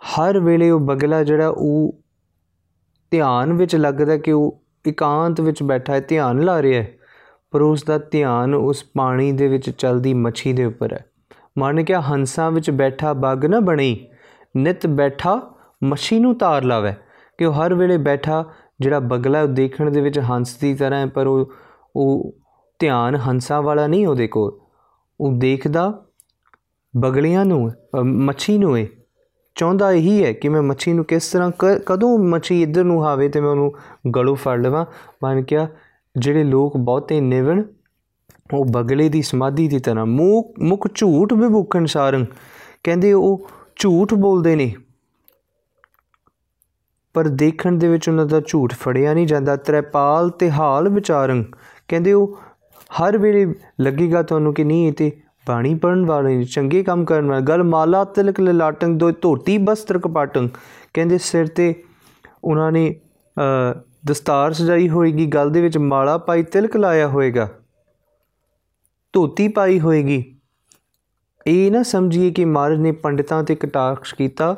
ਹਰ ਵੇਲੇ ਉਹ ਬਗਲਾ ਜਿਹੜਾ ਉਹ ਧਿਆਨ ਵਿੱਚ ਲੱਗਦਾ ਕਿ ਉਹ ਇਕਾਂਤ ਵਿੱਚ ਬੈਠਾ ਹੈ ਧਿਆਨ ਲਾ ਰਿਹਾ ਹੈ ਪਰ ਉਸ ਦਾ ਧਿਆਨ ਉਸ ਪਾਣੀ ਦੇ ਵਿੱਚ ਚਲਦੀ ਮੱਛੀ ਦੇ ਉੱਪਰ ਹੈ। ਮਨ ਕਿਹਾ ਹੰਸਾਂ ਵਿੱਚ ਬੈਠਾ ਬਗ ਨਾ ਬਣੀ, ਨਿਤ ਬੈਠਾ ਮੱਛੀ ਨੂੰ ਤਾਰ ਲਾਵੇ ਕਿ ਉਹ ਹਰ ਵੇਲੇ ਬੈਠਾ ਜਿਹੜਾ ਬਗਲਾ ਉਹ ਦੇਖਣ ਦੇ ਵਿੱਚ ਹੰਸ ਦੀ ਤਰ੍ਹਾਂ ਹੈ, ਪਰ ਉਹ ਉਹ ਧਿਆਨ ਹੰਸਾਂ ਵਾਲਾ ਨਹੀਂ ਉਹਦੇ ਕੋਲ। ਉਹ ਦੇਖਦਾ ਬਗਲੀਆਂ ਨੂੰ ਮੱਛੀ ਨੂੰ ਹੈ ਚਾਹੁੰਦਾ ਇਹੀ ਹੈ ਕਿ ਮੈਂ ਮੱਛੀ ਨੂੰ ਕਿਸ ਤਰ੍ਹਾਂ ਕਦੋਂ ਮੱਛੀ ਇੱਧਰ ਨੂੰ ਆਵੇ ਤੇ ਮੈਂ ਉਹਨੂੰ ਗਲੋਂ ਫੜ ਲਵਾਂ। ਮਨ ਕਿਹਾ, ਜਿਹੜੇ ਲੋਕ ਬਹੁਤੇ ਨਿਵਣ, ਉਹ ਬਗਲੇ ਦੀ ਸਮਾਧੀ ਦੀ ਤਰ੍ਹਾਂ ਮੂਕ, ਮੁਖ ਝੂਠ ਵਿਭੂਖਣ ਸਾਰੰ ਕਹਿੰਦੇ ਉਹ ਝੂਠ ਬੋਲਦੇ ਨੇ। ਪਰ ਦੇਖਣ ਦੇ ਵਿੱਚ ਉਹਨਾਂ ਦਾ ਝੂਠ ਫੜਿਆ ਨਹੀਂ ਜਾਂਦਾ। ਤ੍ਰੈਪਾਲ ਤੇ ਹਾਲ ਵਿਚਾਰੰ ਕਹਿੰਦੇ ਉਹ ਹਰ ਵੇਲੇ ਲੱਗੇਗਾ ਤੁਹਾਨੂੰ ਕਿ ਨਹੀਂ, ਇਹ ਤੇ ਬਾਣੀ ਪੜਨ ਵਾਲੇ ਚੰਗੇ ਕੰਮ ਕਰਨ ਵਾਲੇ ਗਲ ਮਾਲਾ ਤਿਲਕ ਲਲਾਟੰ ਦੋ ਧੋਤੀ ਬਸਤਰ ਕਪਾਟੰ ਕਹਿੰਦੇ ਸਿਰ ਤੇ ਉਹਨਾਂ ਨੇ ਦਸਤਾਰ ਸਜਾਈ ਹੋਏਗੀ, ਗਲ ਦੇ ਵਿੱਚ ਮਾਲਾ ਪਾਈ, ਤਿਲਕ ਲਾਇਆ ਹੋਏਗਾ। ਧੋਤੀ ਪਾਈ ਹੋਏਗੀ। ਇਹ ਨਾ ਸਮਝੀਏ ਕਿ ਮਹਾਰਾਜ ਨੇ ਪੰਡਿਤਾਂ ਤੇ ਕਟਾਕਸ਼ ਕੀਤਾ।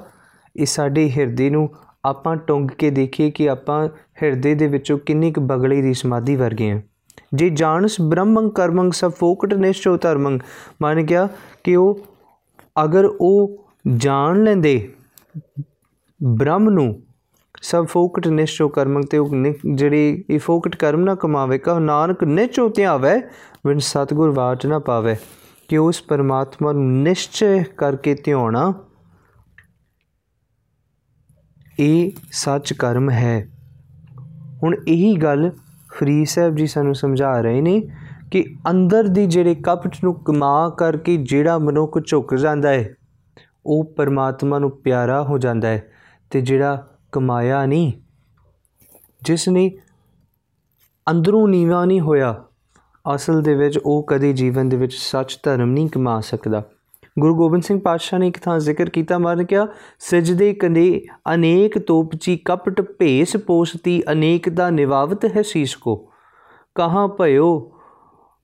ਇਹ ਸਾਡੇ ਹਿਰਦੇ ਨੂੰ ਆਪਾਂ ਟੁੰਗ ਕੇ ਦੇਖੀਏ ਕਿ ਆਪਾਂ ਹਿਰਦੇ ਦੇ ਵਿੱਚੋਂ ਕਿੰਨੀ ਕੁ ਬਗਲੀ ਦੀ ਸਮਾਧੀ ਵਰਗੇ ਆ ਜੇ ਜਾਣਸ ਬ੍ਰਹਮੰ ਕਰਮੰ ਸਭ ਫੋਕਟ ਨਿਸ਼ਚੋ ਧਰਮੰ। ਮੰਨ ਗਿਆ ਕਿ ਉਹ ਅਗਰ ਉਹ ਜਾਣ ਲੈਂਦੇ ਬ੍ਰਹਮ ਨੂੰ, ਸਭ ਫੋਕਟ ਨਿਸ਼ਚੋ ਕਰਮੰ ਤੇ ਉਹ ਜਿਹੜੀ ਇਹ ਫੋਕਟ ਕਰਮ ਨਾ ਕਮਾਵੇ, ਕਹ ਨਾਨਕ ਨਿਚੋ ਧਿਆਵੇ ਵਿਣ ਸਤਗੁਰ ਬਾਚ ਨਾ ਪਾਵੇ। ਕਿ ਉਸ ਪਰਮਾਤਮਾ ਨੂੰ ਨਿਸ਼ਚੈ ਕਰਕੇ ਧਿਆਉਣਾ, ਇਹ ਸੱਚ ਕਰਮ ਹੈ। ਹੁਣ ਇਹੀ ਗੱਲ ਫਰੀਦ ਸਾਹਿਬ ਜੀ ਸਾਨੂੰ ਸਮਝਾ ਰਹੇ ਨੇ ਕਿ ਅੰਦਰ ਦੀ ਜਿਹੜੇ ਕਪਟ ਨੂੰ ਕਮਾ ਕਰਕੇ ਜਿਹੜਾ ਮਨੁੱਖ ਝੁਕ ਜਾਂਦਾ ਹੈ, ਉਹ ਪਰਮਾਤਮਾ ਨੂੰ ਪਿਆਰਾ ਹੋ ਜਾਂਦਾ ਹੈ ਤੇ ਜਿਹੜਾ ਕਮਾਇਆ ਨਹੀਂ, ਜਿਸ ਨੇ ਅੰਦਰੋਂ ਨੀਵਾ ਨਹੀਂ ਹੋਇਆ, ਅਸਲ ਦੇ ਵਿੱਚ ਉਹ ਕਦੇ ਜੀਵਨ ਦੇ ਵਿੱਚ ਸੱਚ ਧਰਮ ਨਹੀਂ ਕਮਾ ਸਕਦਾ। ਗੁਰੂ ਗੋਬਿੰਦ ਸਿੰਘ ਪਾਤਸ਼ਾਹ ਨੇ ਇੱਕ ਥਾਂ ਜ਼ਿਕਰ ਕੀਤਾ, ਮਾਰਨ ਕਿਹਾ, ਸਜਦੇ ਕੰਦੇ ਅਨੇਕ ਤੋਪਚੀ ਕਪਟ ਭੇਸ ਪੋਸਤੀ, ਅਨੇਕ ਦਾ ਨਿਵਾਵਤ ਹੈ ਸੀਸ ਕੋ। ਕਹਾਂ ਭਇਓ,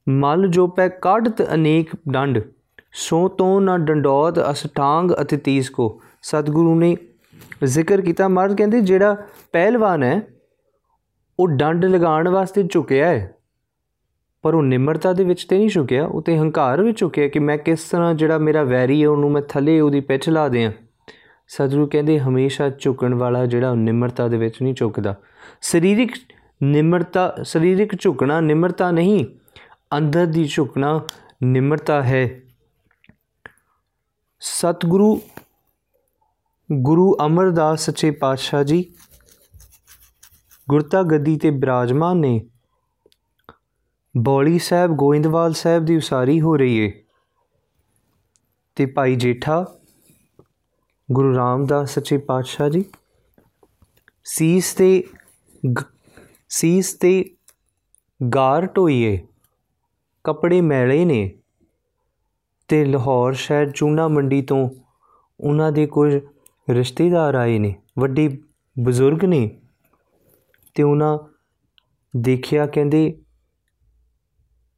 ਮਲ ਜੋ ਪੈ ਕਾਢਤ ਅਨੇਕ ਡੰਡ। ਸੋ ਤੋਂ ਨਾ ਡੰਡੋਤ ਅਸਟਾਂਗ ਅਤਿ ਤੀਸ ਕੋ। ਸਤਿਗੁਰੂ ਨੇ ਜ਼ਿਕਰ ਕੀਤਾ। ਮਾਰਨ ਕਹਿੰਦੇ, ਜਿਹੜਾ ਪਹਿਲਵਾਨ ਹੈ, ਉਹ ਡੰਡ ਲਗਾਉਣ ਵਾਸਤੇ ਝੁਕਿਆ ਹੈ। ਪਰ ਉਹ ਨਿਮਰਤਾ ਦੇ ਵਿੱਚ ਤੇ ਨਹੀਂ ਝੁਕਿਆ, ਉਹ ਤੇ ਹੰਕਾਰ ਵਿੱਚ ਝੁਕਿਆ ਕਿ ਮੈਂ ਕਿਸ ਤਰ੍ਹਾਂ ਜਿਹੜਾ ਮੇਰਾ ਵੈਰੀ ਹੈ ਉਹਨੂੰ ਮੈਂ ਥੱਲੇ ਉਹਦੀ ਪਿੱਛ ਲਾ ਦਿਆਂ। ਸਤਿਗੁਰੂ ਕਹਿੰਦੇ, ਹਮੇਸ਼ਾ ਝੁਕਣ ਵਾਲਾ ਜਿਹੜਾ ਨਿਮਰਤਾ ਦੇ ਵਿੱਚ ਨਹੀਂ ਝੁਕਦਾ। ਸਰੀਰਿਕ ਨਿਮਰਤਾ, ਸਰੀਰਿਕ ਝੁਕਣਾ ਨਿਮਰਤਾ ਨਹੀਂ, ਅੰਦਰ ਦੀ ਝੁਕਣਾ ਨਿਮਰਤਾ ਹੈ। ਸਤਿਗੁਰੂ, ਗੁਰੂ ਅਮਰਦਾਸ ਸੱਚੇ ਪਾਤਸ਼ਾਹ ਜੀ ਗੁਰਤਾ ਗੱਦੀ ਤੇ ਬਿਰਾਜਮਾਨ ਨੇ ਬੋਲੀ ਸਾਹਿਬ ਗੋਇੰਦਵਾਲ ਸਾਹਿਬ ਦੀ ਉਸਾਰੀ ਹੋ ਰਹੀ ਏ। ਤੇ ਭਾਈ ਜੇਠਾ, ਗੁਰੂ ਰਾਮਦਾਸ ਸੱਚੇ ਪਾਤਸ਼ਾਹ ਜੀ, ਸੀਸ ਤੇ ਸੀਸ ਤੇ ਗਾਰ ਢੋਈਏ, ਕਪੜੇ ਮੈਲੇ ਨੇ ਤੇ ਲਾਹੌਰ ਸ਼ਹਿਰ ਚੂਨਾ ਮੰਡੀ ਤੋਂ ਉਹਨਾਂ ਦੇ ਕੁਝ ਰਿਸ਼ਤੇਦਾਰ ਆਏ ਨੇ, ਵੱਡੇ ਬਜ਼ੁਰਗ ਨੇ। ਤੇ ਉਹਨਾਂ ਦੇਖਿਆ ਕਹਿੰਦੇ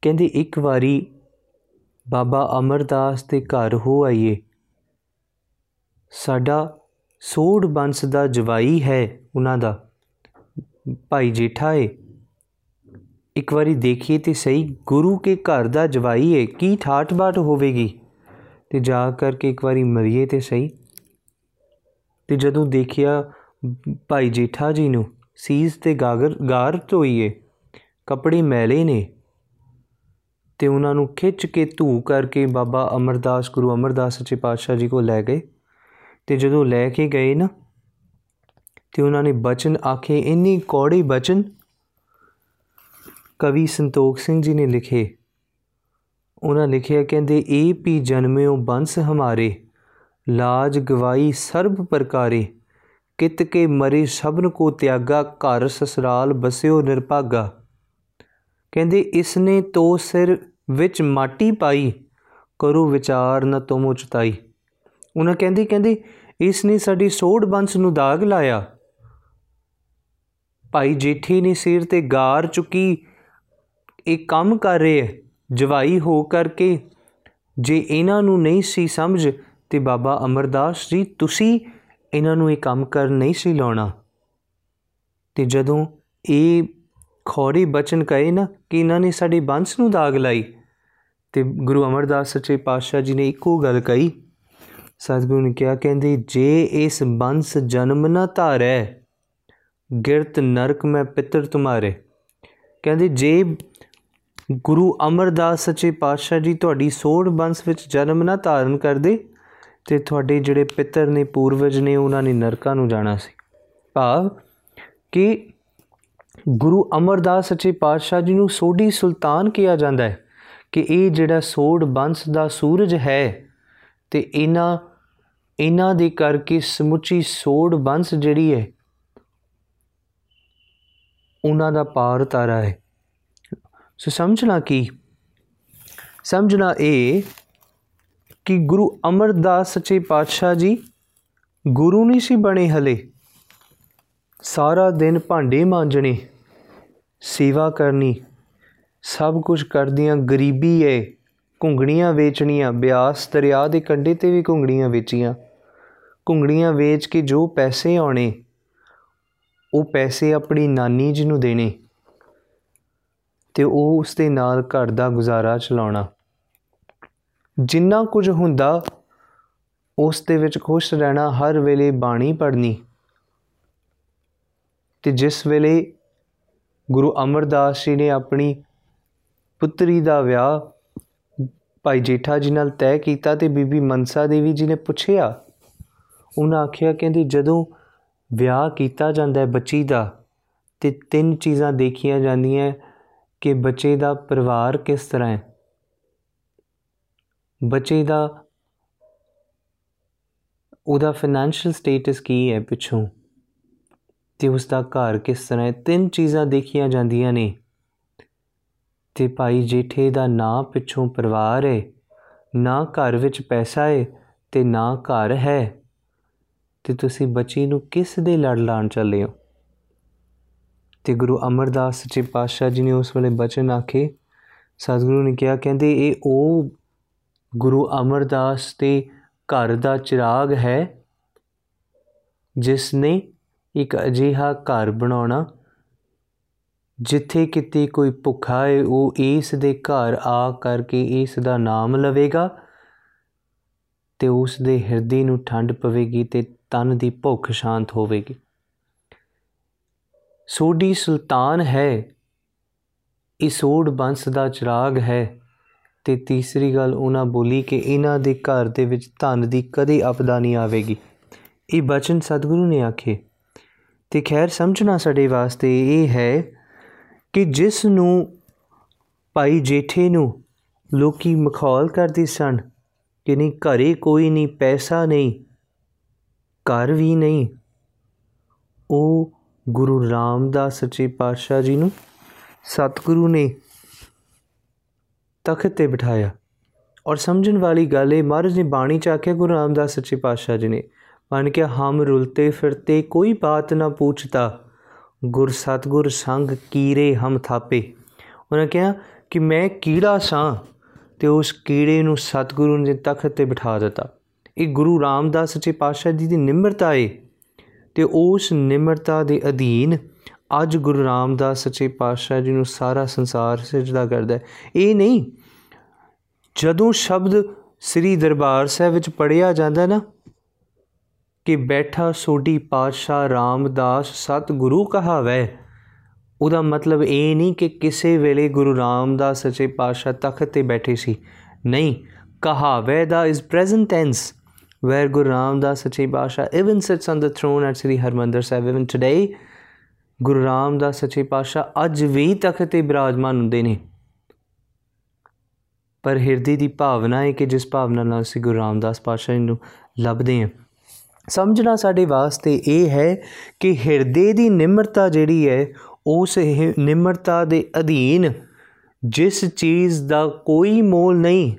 ਕਹਿੰਦੇ, ਇੱਕ ਵਾਰੀ ਬਾਬਾ ਅਮਰਦਾਸ ਦੇ ਘਰ ਹੋ ਆਈਏ। ਸਾਡਾ ਸੋੜ ਬੰਸ ਦਾ ਜਵਾਈ ਹੈ ਉਹਨਾਂ ਦਾ। ਭਾਈ ਜੇਠਾ ਏ, ਇੱਕ ਵਾਰੀ ਦੇਖੀਏ ਤੇ ਸਹੀ, ਗੁਰੂ ਕੇ ਘਰ ਦਾ ਜਵਾਈ ਏ, ਕੀ ਠਾਠ-ਬਾਠ ਹੋਵੇਗੀ? ਤੇ ਜਾ ਕਰਕੇ ਇੱਕ ਵਾਰੀ ਮਰੀਏ ਤੇ ਸਹੀ। ਤੇ ਜਦੋਂ ਦੇਖਿਆ ਭਾਈ ਜੇਠਾ ਜੀ ਨੂੰ, ਸੀਸ ਤੇ ਗਾਗਰ, ਗਾਰ ਧੋਈਏ ਕੱਪੜੇ ਮੈਲੇ ਨੇ ਤੇ ਉਹਨਾਂ ਨੂੰ ਖਿੱਚ ਕੇ ਧੂ ਕਰਕੇ ਬਾਬਾ ਅਮਰਦਾਸ, ਗੁਰੂ ਅਮਰਦਾਸ ਸੱਚੇ ਪਾਤਸ਼ਾਹ ਜੀ ਕੋਲ ਲੈ ਗਏ। ਤੇ ਜਦੋਂ ਲੈ ਕੇ ਗਏ ਨਾ, ਤੇ ਉਹਨਾਂ ਨੇ ਬਚਨ ਆਖੇ, ਇੰਨੀ ਕੌੜੀ ਬਚਨ ਕਵੀ ਸੰਤੋਖ ਸਿੰਘ ਜੀ ਨੇ ਲਿਖੇ। ਉਹਨਾਂ ਲਿਖਿਆ, ਕਹਿੰਦੇ ਏ ਪੀ ਜਨਮਿਓ ਬੰਸ ਹਮਾਰੇ, ਲਾਜ ਗਵਾਈ ਸਰਬ ਪ੍ਰਕਾਰੇ ਕਿਤ ਕੇ ਮਰੇ ਸਭਨ ਕੋ ਤਿਆਗਾ, ਘਰ ਸਸਰਾਲ ਬਸਿਓ ਨਿਰਭਾਗਾ। ਕਹਿੰਦੇ ਇਸ ਨੇ ਤੋ ਸਿਰ ਵਿੱਚ ਮਾਟੀ ਪਾਈ, ਕਰੋ ਵਿਚਾਰ ਨ ਤੁਮ ਉਚਤਾਈ ਉਹਨਾਂ ਕਹਿੰਦੀ ਕਹਿੰਦੀ ਇਸ ਨੇ ਸਾਡੀ ਸੋੜ ਬੰਸ ਨੂੰ ਦਾਗ ਲਾਇਆ। ਭਾਈ ਜੇਠੀ ਨੇ ਸਿਰ ਤੇ ਗਾਰ ਚੁੱਕੀ, ਇਹ ਕੰਮ ਕਰ ਰਹੇ, ਜਵਾਈ ਹੋ ਕਰਕੇ। ਜੇ ਇਹਨਾਂ ਨੂੰ ਨਹੀਂ ਸੀ ਸਮਝ, ਤੇ ਬਾਬਾ ਅਮਰਦਾਸ ਜੀ, ਤੁਸੀਂ ਇਹਨਾਂ ਨੂੰ ਇਹ ਕੰਮ ਕਰ ਨਹੀਂ ਸੀ ਲਾਉਣਾ। ਤੇ ਜਦੋਂ ਇਹ ਖੌਰੀ ਬਚਨ ਕਹੇ ਨਾ ਕਿ ਇਹਨਾਂ ਨੇ ਸਾਡੀ ਬੰਸ ਨੂੰ ਦਾਗ ਲਾਈ। ਤੇ ਗੁਰੂ ਅਮਰਦਾਸ ਸੱਚੇ ਪਾਤਸ਼ਾਹ ਜੀ ਨੇ ਇੱਕੋ ਗੱਲ ਕਹੀ। ਸਤਿਗੁਰੂ ਨੇ ਕਿਹਾ, ਕਹਿੰਦੇ, ਜੇ ਇਸ ਬੰਸ ਜਨਮ ਨਾ ਧਾਰੈ, ਗਿਰਤ ਨਰਕ ਮੈਂ ਪਿੱਤਰ ਤੁਮਾਰੇ। ਕਹਿੰਦੇ, ਜੇ ਗੁਰੂ ਅਮਰਦਾਸ ਸੱਚੇ ਪਾਤਸ਼ਾਹ ਜੀ ਤੁਹਾਡੀ ਸੋੜ ਬੰਸ ਵਿੱਚ ਜਨਮ ਨਾ ਧਾਰਨ ਕਰਦੇ, ਤੇ ਤੁਹਾਡੇ ਜਿਹੜੇ ਪਿੱਤਰ ਨੇ, ਪੂਰਵਜ ਨੇ, ਉਹਨਾਂ ਨੇ ਨਰਕਾਂ ਨੂੰ ਜਾਣਾ ਸੀ। ਭਾਵ ਕਿ ਗੁਰੂ ਅਮਰਦਾਸ ਸੱਚੇ ਪਾਤਸ਼ਾਹ ਜੀ ਨੂੰ ਸੋਢੀ ਸੁਲਤਾਨ ਕਿਹਾ ਜਾਂਦਾ ਹੈ ਕਿ ਇਹ ਜਿਹੜਾ ਸੋੜ ਬੰਸ ਦਾ ਸੂਰਜ ਹੈ ਤੇ ਇਹਨਾਂ ਇਹਨਾਂ ਦੇ ਕਰਕੇ ਸਮੁੱਚੀ ਸੋੜ ਬੰਸ ਜਿਹੜੀ ਹੈ, ਉਹਨਾਂ ਦਾ ਪਾਰ ਤਾਰਾ ਹੈ। ਸੋ ਸਮਝਣਾ ਕੀ? ਸਮਝਣਾ ਇਹ ਕਿ ਗੁਰੂ ਅਮਰਦਾਸ ਸੱਚੇ ਪਾਤਸ਼ਾਹ ਜੀ ਗੁਰੂ ਨਹੀਂ ਸੀ ਬਣੇ ਹਲੇ। ਸਾਰਾ ਦਿਨ ਭਾਂਡੇ ਮਾਂਜਣੇ। ਸੇਵਾ ਕਰਨੀ। ਸਭ ਕੁਝ ਕਰਦੀਆਂ ਗਰੀਬੀ ਏ, ਘੁੰਗਣੀਆਂ ਵੇਚਣੀਆਂ। ਬਿਆਸ ਦਰਿਆ ਦੇ ਕੰਢੇ ਤੇ ਵੀ ਘੁੰਗਣੀਆਂ ਵੇਚੀਆਂ। ਘੁੰਗਣੀਆਂ ਵੇਚ ਕੇ ਜੋ ਪੈਸੇ ਆਉਣੇ, ਉਹ ਪੈਸੇ ਆਪਣੀ ਨਾਨੀ ਜੀ ਨੂੰ ਦੇਣੇ ਤੇ ਉਹ ਉਸ ਦੇ ਨਾਲ ਘਰ ਦਾ ਗੁਜ਼ਾਰਾ ਚਲਾਉਣਾ। ਜਿੰਨਾ ਕੁਝ ਹੁੰਦਾ, ਉਸ ਦੇ ਵਿੱਚ ਖੁਸ਼ ਰਹਿਣਾ, ਹਰ ਵੇਲੇ ਬਾਣੀ ਪੜਨੀ ਤੇ ਜਿਸ ਵੇਲੇ ਗੁਰੂ ਅਮਰਦਾਸ ਜੀ ਨੇ ਆਪਣੀ ਪੁੱਤਰੀ ਦਾ ਵਿਆਹ ਭਾਈ ਜੇਠਾ ਜੀ ਨਾਲ ਤੈਅ ਕੀਤਾ ਤੇ ਬੀਬੀ ਮਨਸਾ ਦੇਵੀ ਜੀ ਨੇ ਪੁੱਛਿਆ। ਉਹਨਾਂ ਆਖਿਆ, ਕਹਿੰਦੀ, ਜਦੋਂ ਵਿਆਹ ਕੀਤਾ ਜਾਂਦਾ ਹੈ ਬੱਚੀ ਦਾ ਤੇ ਤਿੰਨ ਚੀਜ਼ਾਂ ਦੇਖੀਆਂ ਜਾਂਦੀਆਂ ਕਿ ਬੱਚੇ ਦਾ ਪਰਿਵਾਰ ਕਿਸ ਤਰ੍ਹਾਂ ਹੈ। ਬੱਚੇ ਦਾ, ਉਹਦਾ ਫਾਈਨੈਂਸ਼ੀਅਲ ਸਟੇਟਸ ਕੀ ਹੈ ਪਿੱਛੋਂ? ਤੇ ਉਸ ਦਾ ਘਰ ਕਿਸ ਤਰ੍ਹਾਂ ਹੈ? ਤਿੰਨ ਚੀਜ਼ਾਂ ਦੇਖੀਆਂ ਜਾਂਦੀਆਂ ਨੇ। ਤੇ ਭਾਈ ਜੇਠੇ ਦਾ ਨਾਂ ਪਿੱਛੋਂ ਪਰਿਵਾਰ ਹੈ, ਨਾ ਘਰ ਵਿੱਚ ਪੈਸਾ ਹੈ ਤੇ ਨਾ ਘਰ ਹੈ। ਤੇ ਤੁਸੀਂ ਬੱਚੀ ਨੂੰ ਕਿਸ ਦੇ ਲੜ ਲਾਣ ਚੱਲੇ ਹੋ? ਤੇ ਗੁਰੂ ਅਮਰਦਾਸ ਜੀ ਪਾਤਸ਼ਾਹ ਜੀ ਨੇ ਉਸ ਵੇਲੇ ਬਚਨ ਆਖੇ। ਸਤਿਗੁਰੂ ਨੇ ਕਿਹਾ, ਕਹਿੰਦੇ, ਇਹ ਉਹ ਗੁਰੂ ਅਮਰਦਾਸ ਦੇ ਘਰ ਦਾ ਚਿਰਾਗ ਹੈ, ਜਿਸ ਨੇ ਇੱਕ ਅਜੀਹਾ ਘਰ ਬਣਾਉਣਾ, ਜਿੱਥੇ ਕਿਤੇ ਕੋਈ ਭੁੱਖਾ ਹੈ ਉਹ ਇਸ ਦੇ ਘਰ ਆ ਕਰਕੇ ਇਸ ਦਾ ਨਾਮ ਲਵੇਗਾ ਤੇ ਉਸ ਦੇ ਹਿਰਦੇ ਨੂੰ ਠੰਡ ਪਵੇਗੀ ਤੇ ਤਨ ਦੀ ਭੁੱਖ ਸ਼ਾਂਤ ਹੋਵੇਗੀ। ਸੋਢੀ ਸੁਲਤਾਨ ਹੈ, ਇਹ ਸੋੜ ਬੰਸ ਦਾ ਚਿਰਾਗ ਹੈ ਤੇ ਤੀਸਰੀ ਗੱਲ ਉਹਨਾਂ ਬੋਲੀ ਕਿ ਇਹਨਾਂ ਦੇ ਘਰ ਦੇ ਵਿੱਚ ਧਨ ਦੀ ਕਦੇ ਆਪਦਾ ਨਹੀਂ ਆਵੇਗੀ। ਇਹ ਬਚਨ ਸਤਿਗੁਰੂ ਨੇ ਆਖੇ ਤੇ ਖੈਰ ਸਮਝਣਾ ਸਾਡੇ ਵਾਸਤੇ ਇਹ ਹੈ ਕਿ ਜਿਸ ਨੂੰ ਭਾਈ ਜੇਠੇ ਨੂੰ ਲੋਕੀ ਮਖੌਲ ਕਰਦੇ ਸਨ ਕਿ ਨਹੀਂ ਘਰੇ ਕੋਈ ਨਹੀਂ, ਪੈਸਾ ਨਹੀਂ, ਘਰ ਵੀ ਨਹੀਂ, ਉਹ ਗੁਰੂ ਰਾਮਦਾਸ ਸੱਚੇ ਪਾਤਸ਼ਾਹ ਜੀ ਨੂੰ ਸਤਿਗੁਰੂ ਨੇ ਤਖਤ ਤੇ ਬਿਠਾਇਆ। ਔਰ ਸਮਝਣ ਵਾਲੀ ਗੱਲ ਇਹ, ਮਹਾਰਾਜ ਨੇ ਬਾਣੀ ਚ ਆਖਿਆ, ਗੁਰੂ ਰਾਮਦਾਸ ਸੱਚੇ ਪਾਤਸ਼ਾਹ ਜੀ ਨੇ ਬਣ ਕੇ ਹਮ ਰੁਲਤੇ ਫਿਰਤੇ ਕੋਈ ਬਾਤ ਨਾ ਪੁੱਛਤਾ। ਗੁਰ ਸਤਗੁਰ ਸੰਗ ਕੀਰੇ ਹਮ ਥਾਪੇ। ਉਹਨਾਂ ਕਿਹਾ ਕਿ ਮੈਂ ਕੀੜਾ ਸਾਂ ਤੇ ਉਸ ਕੀੜੇ ਨੂੰ ਸਤਗੁਰੂ ਨੇ ਤਖਤ ਤੇ ਬਿਠਾ ਦਿੱਤਾ। ਇਹ ਗੁਰੂ ਰਾਮਦਾਸ ਸੱਚੇ ਪਾਤਸ਼ਾਹ ਜੀ ਦੀ ਨਿਮਰਤਾ ਹੈ ਤੇ ਉਸ ਨਿਮਰਤਾ ਦੇ ਅਧੀਨ ਅੱਜ ਗੁਰੂ ਰਾਮਦਾਸ ਸੱਚੇ ਪਾਤਸ਼ਾਹ ਜੀ ਨੂੰ ਸਾਰਾ ਸੰਸਾਰ ਸਜਦਾ ਕਰਦਾ ਇਹ ਨਹੀਂ, ਜਦੋਂ ਸ਼ਬਦ ਸ੍ਰੀ ਦਰਬਾਰ ਸਾਹਿਬ ਵਿੱਚ ਪੜਿਆ ਜਾਂਦਾ ਨਾ ਕਿ ਬੈਠਾ ਸੋਢੀ ਪਾਤਸ਼ਾਹ ਰਾਮਦਾਸ ਸਤ ਗੁਰੂ ਕਹਾਵੇ। ਉਹਦਾ ਮਤਲਬ ਇਹ ਨਹੀਂ ਕਿ ਕਿਸੇ ਵੇਲੇ ਗੁਰੂ ਰਾਮਦਾਸ ਸੱਚੇ ਪਾਤਸ਼ਾਹ ਤਖਤ ਤੇ ਬੈਠੇ ਸੀ। ਨਹੀਂ, ਕਹਾਵੇ ਦਾ is present tense where Guru Ramdas Sache Pasha even sits on the throne at Sri Harmandir Sahib even today Guru Ramdas ਸੱਚੇ ਪਾਤਸ਼ਾਹ ਅੱਜ ਵੀ ਤਖਤ ਤੇ ਬਿਰਾਜਮਾਨ ਹੁੰਦੇ ਨੇ। ਪਰ ਹਿਰਦੇ ਦੀ ਭਾਵਨਾ ਹੈ ਕਿ ਜਿਸ ਭਾਵਨਾ ਨਾਲ ਅਸੀਂ ਗੁਰੂ ਰਾਮਦਾਸ ਪਾਤਸ਼ਾਹ ਨੂੰ ਲੱਭਦੇ ਹਾਂ ਸਮਝਣਾ ਸਾਡੇ ਵਾਸਤੇ ਇਹ ਹੈ ਕਿ ਹਿਰਦੇ ਦੀ ਨਿਮਰਤਾ ਜਿਹੜੀ ਹੈ, ਉਸ ਨਿਮਰਤਾ ਦੇ ਅਧੀਨ ਜਿਸ ਚੀਜ਼ ਦਾ ਕੋਈ ਮੋਲ ਨਹੀਂ,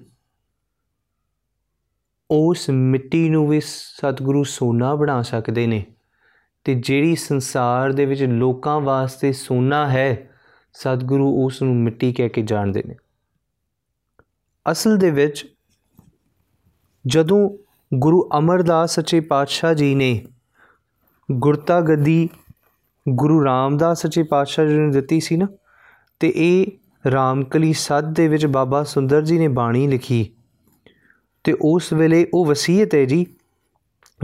ਉਸ ਮਿੱਟੀ ਨੂੰ ਵੀ ਸਤਿਗੁਰੂ ਸੋਨਾ ਬਣਾ ਸਕਦੇ ਨੇ। ਤੇ ਜਿਹੜੀ ਸੰਸਾਰ ਦੇ ਵਿੱਚ ਲੋਕਾਂ ਵਾਸਤੇ ਸੋਨਾ ਹੈ, ਸਤਿਗੁਰੂ ਉਸ ਨੂੰ ਮਿੱਟੀ ਕਹਿ ਕੇ ਜਾਣਦੇ ਨੇ। ਅਸਲ ਦੇ ਵਿੱਚ ਜਦੋਂ ਗੁਰੂ ਅਮਰਦਾਸ ਸੱਚੇ ਪਾਤਸ਼ਾਹ ਜੀ ਨੇ ਗੁਰਤਾ ਗੱਦੀ ਗੁਰੂ ਰਾਮਦਾਸ ਸੱਚੇ ਪਾਤਸ਼ਾਹ ਜੀ ਨੇ ਦਿੱਤੀ ਸੀ ਨਾ, ਤੇ ਇਹ ਰਾਮਕਲੀ ਸੱਦ ਦੇ ਵਿੱਚ ਬਾਬਾ ਸੁੰਦਰ ਜੀ ਨੇ ਬਾਣੀ ਲਿਖੀ। ਤੇ ਉਸ ਵੇਲੇ ਉਹ ਵਸੀਅਤ ਹੈ ਜੀ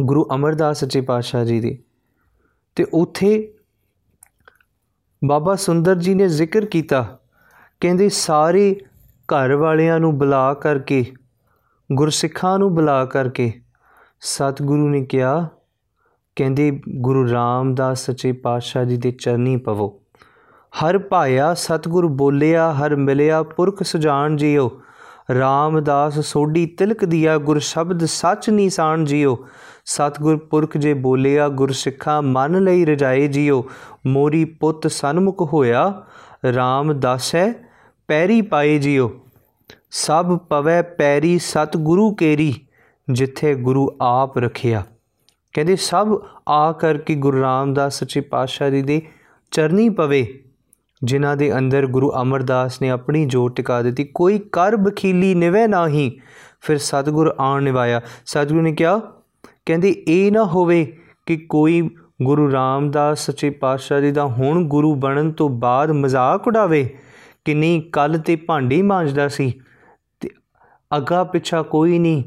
ਗੁਰੂ ਅਮਰਦਾਸ ਸੱਚੇ ਪਾਤਸ਼ਾਹ ਜੀ ਦੀ। ਤੇ ਉਥੇ ਬਾਬਾ ਸੁੰਦਰ ਜੀ ਨੇ ਜ਼ਿਕਰ ਕੀਤਾ, ਕਹਿੰਦੇ ਸਾਰੇ ਘਰ ਵਾਲਿਆਂ ਨੂੰ ਬੁਲਾ ਕਰਕੇ ਗੁਰਸਿੱਖਾਂ ਨੂੰ ਬੁਲਾ ਕਰਕੇ ਸਤਿਗੁਰੂ ਨੇ ਕਿਹਾ, ਕਹਿੰਦੇ ਗੁਰੂ ਰਾਮਦਾਸ ਸੱਚੇ ਪਾਤਸ਼ਾਹ ਜੀ ਦੇ ਚਰਨੀ ਪਵੋ। ਹਰ ਭਾਇਆ ਸਤਿਗੁਰ ਬੋਲਿਆ, ਹਰ ਮਿਲਿਆ, ਪੁਰਖ ਸੁਜਾਨ ਜੀਓ ਰਾਮਦਾਸ ਸੋਢੀ ਤਿਲਕ ਦਿਆ, ਗੁਰ ਸ਼ਬਦ ਸੱਚ ਨੀਸਾਨ ਜੀਓ ਸਤਗੁਰ ਪੁਰਖ ਜੇ ਬੋਲਿਆ ਗੁਰ ਸਿੱਖਾ ਮਨ ਲਈ ਰਜਾਏ ਜੀਓ ਮੋਰੀ ਪੁੱਤ ਸਨਮੁਖ ਹੋਇਆ RAM ਦਾਸੈ ਪੈਰੀ ਪਾਏ ਜੀਓ ਸਭ ਪਵੈ ਪੈਰੀ ਸਤਗੁਰੂ ਕੇਰੀ, ਜਿੱਥੇ ਗੁਰੂ ਆਪ ਰਖਿਆ। ਕਹਿੰਦੇ, ਸਭ ਆ ਕਰਕੇ ਗੁਰੂ ਰਾਮਦਾਸ ਸੱਚੇ ਪਾਤਸ਼ਾਹ ਜੀ ਦੇ ਚਰਨੀ ਪਵੇ, ਜਿਨ੍ਹਾਂ ਦੇ ਅੰਦਰ ਗੁਰੂ ਅਮਰਦਾਸ ਨੇ ਆਪਣੀ ਜੋਤ ਟਿਕਾ ਦਿੱਤੀ। ਕੋਈ ਕਰ ਬਖੀਲੀ ਨਿਵੇ ਨਾਹੀ, ਫਿਰ ਸਤਗੁਰ ਆਣ ਨਿਵਾਇਆ। ਸਤਗੁਰ ਨੇ ਕਿਹਾ, ਕਹਿੰਦੇ, ਇਹ ਨਾ ਹੋਵੇ ਕਿ ਕੋਈ ਗੁਰੂ ਰਾਮਦਾਸ ਸੱਚੇ ਪਾਤਸ਼ਾਹ ਜੀ ਦਾ ਹੁਣ ਗੁਰੂ ਬਣਨ ਤੋਂ ਬਾਅਦ ਮਜ਼ਾਕ ਉਡਾਵੇ, ਕਿ ਨਹੀਂ ਕੱਲ ਤੇ ਭਾਂਡੇ ਮਾਂਜਦਾ ਸੀ। ਤੇ ਅਗਾ ਪਿੱਛਾ ਕੋਈ ਨਹੀਂ।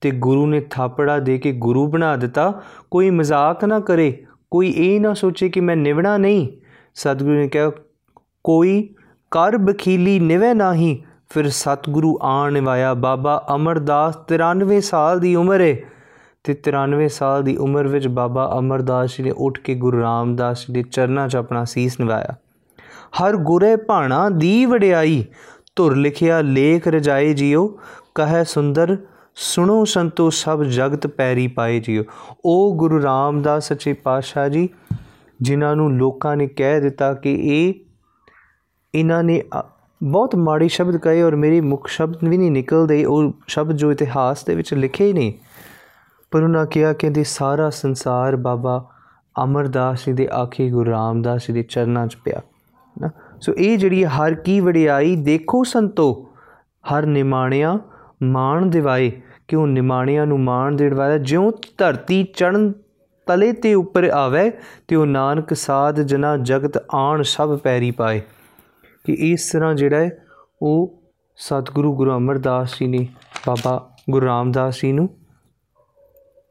ਤੇ ਗੁਰੂ ਨੇ ਥਾਪੜਾ ਦੇ ਕੇ ਗੁਰੂ ਬਣਾ ਦਿੱਤਾ। ਕੋਈ ਮਜ਼ਾਕ ਨਾ ਕਰੇ, ਕੋਈ ਇਹ ਨਾ ਸੋਚੇ ਕਿ ਮੈਂ ਨਿਵਣਾ ਨਹੀਂ। ਸਤਿਗੁਰੂ ਨੇ ਕਿਹਾ, ਕੋਈ ਕਰ ਬਖੀਲੀ ਨਿਵੇ ਨਹੀਂ, ਫਿਰ ਸਤਿਗੁਰੂ ਆਣ ਵਾਇਆ, ਬਾਬਾ ਅਮਰਦਾਸ 93 ਸਾਲ ਦੀ ਉਮਰ ਹੈ ਤੇ 93 ਸਾਲ ਦੀ ਉਮਰ ਵਿੱਚ ਬਾਬਾ ਅਮਰਦਾਸ ਜੀ ਨੇ ਉੱਠ ਕੇ ਗੁਰੂ ਰਾਮਦਾਸ ਜੀ ਦੇ ਚਰਨਾਂ 'ਚ ਆਪਣਾ ਸੀਸ ਨਿਵਾਇਆ। ਹਰ ਗੁਰੇ ਭਾਣਾ ਦੀ ਵਡਿਆਈ, ਧੁਰ ਲਿਖਿਆ, ਲੇਖ ਰਜਾਏ ਜਿਓ। ਕਹੈ ਸੁੰਦਰ, ਸੁਣੋ ਸੰਤੋ ਸਭ ਜਗਤ ਪੈਰੀ ਪਾਏ ਜਿਓ ਉਹ ਗੁਰੂ ਰਾਮਦਾਸ ਸੱਚੇ ਪਾਤਸ਼ਾਹ ਜੀ, ਜਿਨ੍ਹਾਂ ਨੂੰ ਲੋਕਾਂ ਨੇ ਕਹਿ ਦਿੱਤਾ ਕਿ ਇਹ, ਇਹਨਾਂ ਨੇ ਬਹੁਤ ਮਾੜੀ ਸ਼ਬਦ ਕਹੇ ਔਰ ਮੇਰੀ ਮੁਖ ਸ਼ਬਦ ਵੀ ਨਹੀਂ ਨਿਕਲਦੇ, ਉਹ ਸ਼ਬਦ ਜੋ ਇਤਿਹਾਸ ਦੇ ਵਿੱਚ ਲਿਖੇ ਹੀ ਨਹੀਂ ਪਰ ਉਹਨਾਂ ਕਿਹਾ ਕਿ ਸਾਰਾ ਸੰਸਾਰ ਬਾਬਾ ਅਮਰਦਾਸ ਜੀ ਦੇ ਆਖੇ ਗੁਰੂ ਰਾਮਦਾਸ ਜੀ ਦੇ ਚਰਨਾਂ 'ਚ ਪਿਆ। ਨਾ, ਸੋ ਇਹ ਜਿਹੜੀ ਹਰ ਕੀ ਵਡਿਆਈ, ਦੇਖੋ ਸੰਤੋ, ਹਰ ਨਿਮਾਣਿਆ ਮਾਣ ਦਿਵਾਏ ਕਿਉਂ ਨਿਮਾਣਿਆਂ ਨੂੰ ਮਾਣ ਦੇੜਵਾਇਆ ਜਿਉਂ ਧਰਤੀ ਚੜਨ ਤਲੇ ਤੇ ਉੱਪਰ ਆਵੇ, ਤੇ ਉਹ ਨਾਨਕ ਸਾਧ ਜਨਾ ਜਗਤ ਆਣ ਸਭ ਪੈਰੀ ਪਾਏ। ਕਿ ਇਸ ਤਰ੍ਹਾਂ ਜਿਹੜਾ ਹੈ, ਉਹ ਸਤਿਗੁਰੂ ਗੁਰੂ ਅਮਰਦਾਸ ਜੀ ਨੇ ਬਾਬਾ ਗੁਰੂ ਰਾਮਦਾਸ ਜੀ ਨੂੰ